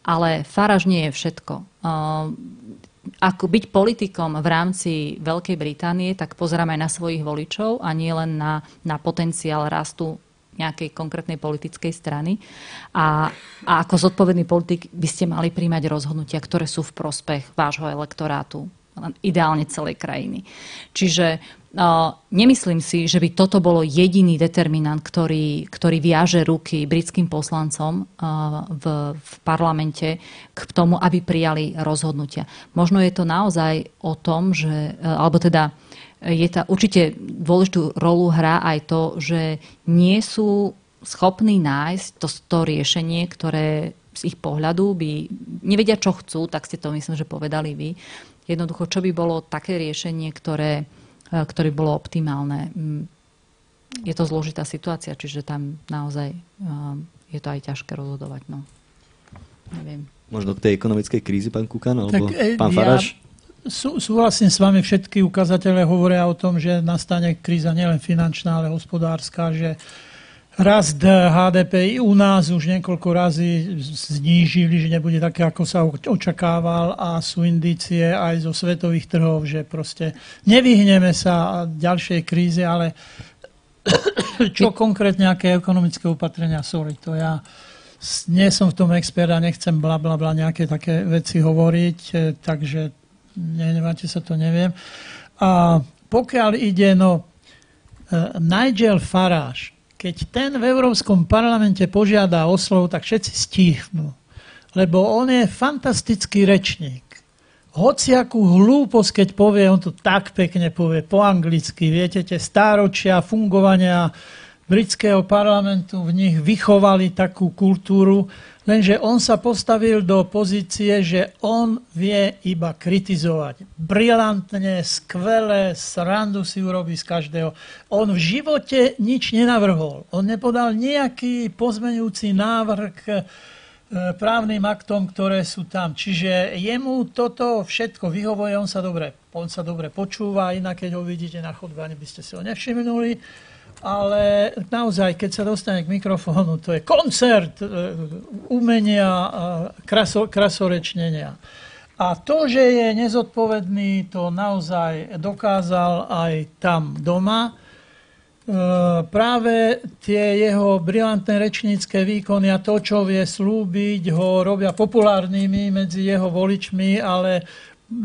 ale Faráš nie je všetko. Uh, ako byť politikom v rámci Veľkej Británie, tak pozerám aj na svojich voličov a nie len na, na potenciál rastu nejakej konkrétnej politickej strany. A, a ako zodpovedný politik by ste mali príjmať rozhodnutia, ktoré sú v prospech vášho elektorátu, ideálne celej krajiny. Čiže nemyslím si, že by toto bolo jediný determinant, ktorý, ktorý viaže ruky britským poslancom v, v parlamente k tomu, aby prijali rozhodnutia. Možno je to naozaj o tom, že, alebo teda je tá určite dôležitú rolu hrá aj to, že nie sú schopní nájsť to, to riešenie, ktoré z ich pohľadu by nevedia, čo chcú, tak ste to myslím, že povedali vy. Jednoducho, čo by bolo také riešenie, ktoré ktoré bolo optimálne. Mm, je to zložitá situácia, čiže tam naozaj e, je to aj ťažké rozhodovať. No. Neviem. Možno k tej ekonomickej krízi, pán Kukan, alebo tak, e, pán Faraš? Ja sú, súhlasím s vami, všetky ukazatele hovoria o tom, že nastane kríza nielen finančná, ale hospodárska, že rast HDP u nás už niekoľko razy znížili, že nebude také, ako sa očakával a sú indície aj zo svetových trhov, že proste nevyhneme sa ďalšej kríze, ale čo konkrétne, aké ekonomické opatrenia, sorry, to ja nie som v tom expert a nechcem bla bla bla nejaké také veci hovoriť, e, takže nemáte sa to, neviem. A pokiaľ ide, no, e, Nigel Farage, keď ten v Európskom parlamente požiada o slovo, tak všetci stíchnú. Lebo on je fantastický rečník. Hociakú hlúposť, keď povie, on to tak pekne povie po anglicky. Viete, tie stáročia fungovania britského parlamentu v nich vychovali takú kultúru, Lenže on sa postavil do pozície, že on vie iba kritizovať. Brilantne, skvelé, srandu si urobí z každého. On v živote nič nenavrhol. On nepodal nejaký pozmeňujúci návrh k e, právnym aktom, ktoré sú tam. Čiže jemu toto všetko vyhovuje, on sa dobre, on sa dobre počúva, inak keď ho vidíte na chodbe, ani by ste si ho nevšimnuli ale naozaj, keď sa dostane k mikrofónu, to je koncert e, umenia a kraso, krasorečnenia. A to, že je nezodpovedný, to naozaj dokázal aj tam doma. E, práve tie jeho brilantné rečnícke výkony a to, čo vie slúbiť, ho robia populárnymi medzi jeho voličmi, ale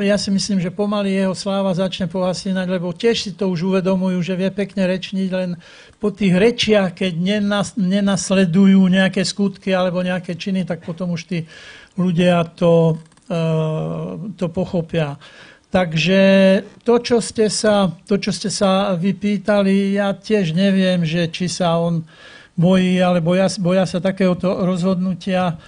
ja si myslím, že pomaly jeho sláva začne pohasínať, lebo tiež si to už uvedomujú, že vie pekne rečniť, len po tých rečiach, keď nenas, nenasledujú nejaké skutky alebo nejaké činy, tak potom už tí ľudia to, uh, to pochopia. Takže to čo, ste sa, to, čo ste sa vypýtali, ja tiež neviem, že či sa on bojí, ale boja, boja sa takéhoto rozhodnutia.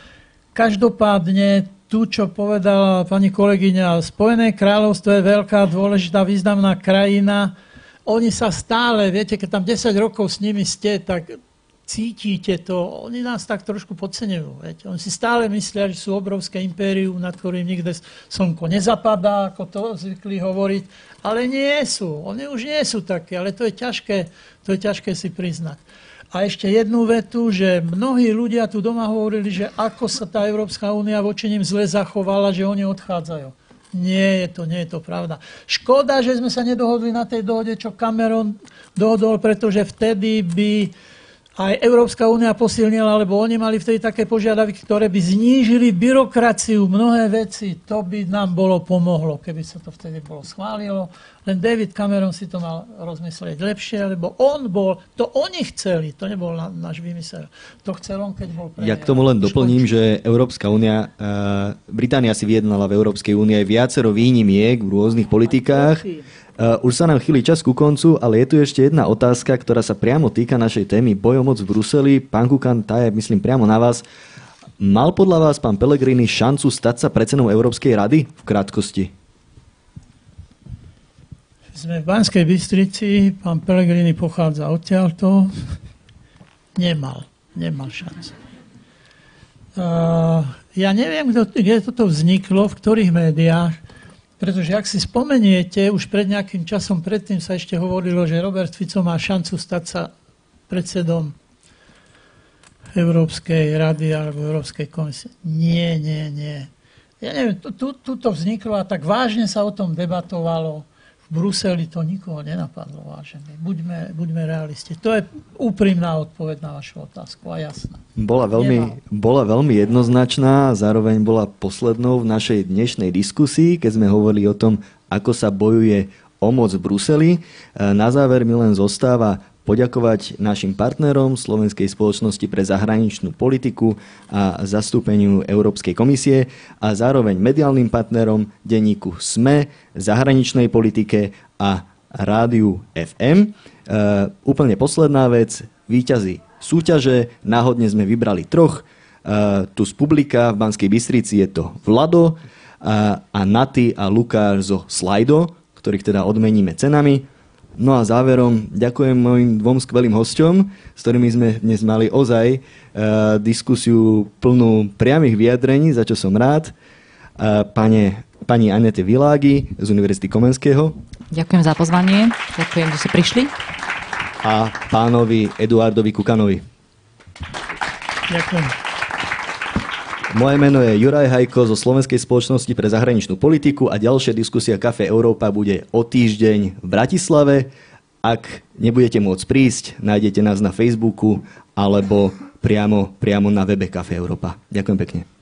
Každopádne tu, čo povedala pani kolegyňa, Spojené kráľovstvo je veľká, dôležitá, významná krajina. Oni sa stále, viete, keď tam 10 rokov s nimi ste, tak cítite to. Oni nás tak trošku podceňujú. Viete. Oni si stále myslia, že sú obrovské impérium, nad ktorým nikde slnko nezapadá, ako to zvykli hovoriť. Ale nie sú. Oni už nie sú také, ale to je ťažké, to je ťažké si priznať. A ešte jednu vetu, že mnohí ľudia tu doma hovorili, že ako sa tá Európska únia voči nim zle zachovala, že oni odchádzajú. Nie je to, nie je to pravda. Škoda, že sme sa nedohodli na tej dohode, čo Cameron dohodol, pretože vtedy by aj Európska únia posilnila, lebo oni mali vtedy také požiadavky, ktoré by znížili byrokraciu, mnohé veci. To by nám bolo pomohlo, keby sa to vtedy bolo schválilo. Len David Cameron si to mal rozmyslieť lepšie, lebo on bol, to oni chceli, to nebol náš vymysel. To chcel on, keď bol premiér. Ja k tomu len doplním, že Európska únia, uh, Británia si vyjednala v Európskej únie viacero výnimiek v rôznych politikách. Uh, už sa nám chýli čas ku koncu, ale je tu ešte jedna otázka, ktorá sa priamo týka našej témy boj o moc v Bruseli. Pán Kukan, tá je, myslím, priamo na vás. Mal podľa vás pán Pellegrini šancu stať sa predsedom Európskej rady v krátkosti? Sme v Banskej Bystrici, pán Pellegrini pochádza odtiaľto. Nemal, nemal šancu. Uh, ja neviem, kde toto vzniklo, v ktorých médiách, pretože ak si spomeniete, už pred nejakým časom predtým sa ešte hovorilo, že Robert Fico má šancu stať sa predsedom Európskej rady alebo Európskej komisie. Nie, nie, nie. Ja neviem, tu, tu, tu to vzniklo a tak vážne sa o tom debatovalo v Bruseli to nikoho nenapadlo, vážený. Buďme, buďme realisti. To je úprimná odpoveď na vašu otázku a jasná. Bola veľmi, bola veľmi jednoznačná a zároveň bola poslednou v našej dnešnej diskusii, keď sme hovorili o tom, ako sa bojuje o moc v Bruseli. Na záver mi len zostáva poďakovať našim partnerom Slovenskej spoločnosti pre zahraničnú politiku a zastúpeniu Európskej komisie a zároveň mediálnym partnerom denníku SME, zahraničnej politike a rádiu FM. E, úplne posledná vec, výťazí súťaže, náhodne sme vybrali troch. E, tu z publika v Banskej Bystrici je to Vlado a, a Naty a Lukáš zo Slido, ktorých teda odmeníme cenami. No a záverom ďakujem mojim dvom skvelým hosťom, s ktorými sme dnes mali ozaj uh, diskusiu plnú priamých vyjadrení, za čo som rád. Uh, pane, pani Anete Világi z Univerzity Komenského. Ďakujem za pozvanie, ďakujem, že ste prišli. A pánovi Eduardovi Kukanovi. Ďakujem. Moje meno je Juraj Hajko zo Slovenskej spoločnosti pre zahraničnú politiku a ďalšia diskusia Kafe Európa bude o týždeň v Bratislave. Ak nebudete môcť prísť, nájdete nás na Facebooku alebo priamo, priamo na webe Kafe Európa. Ďakujem pekne.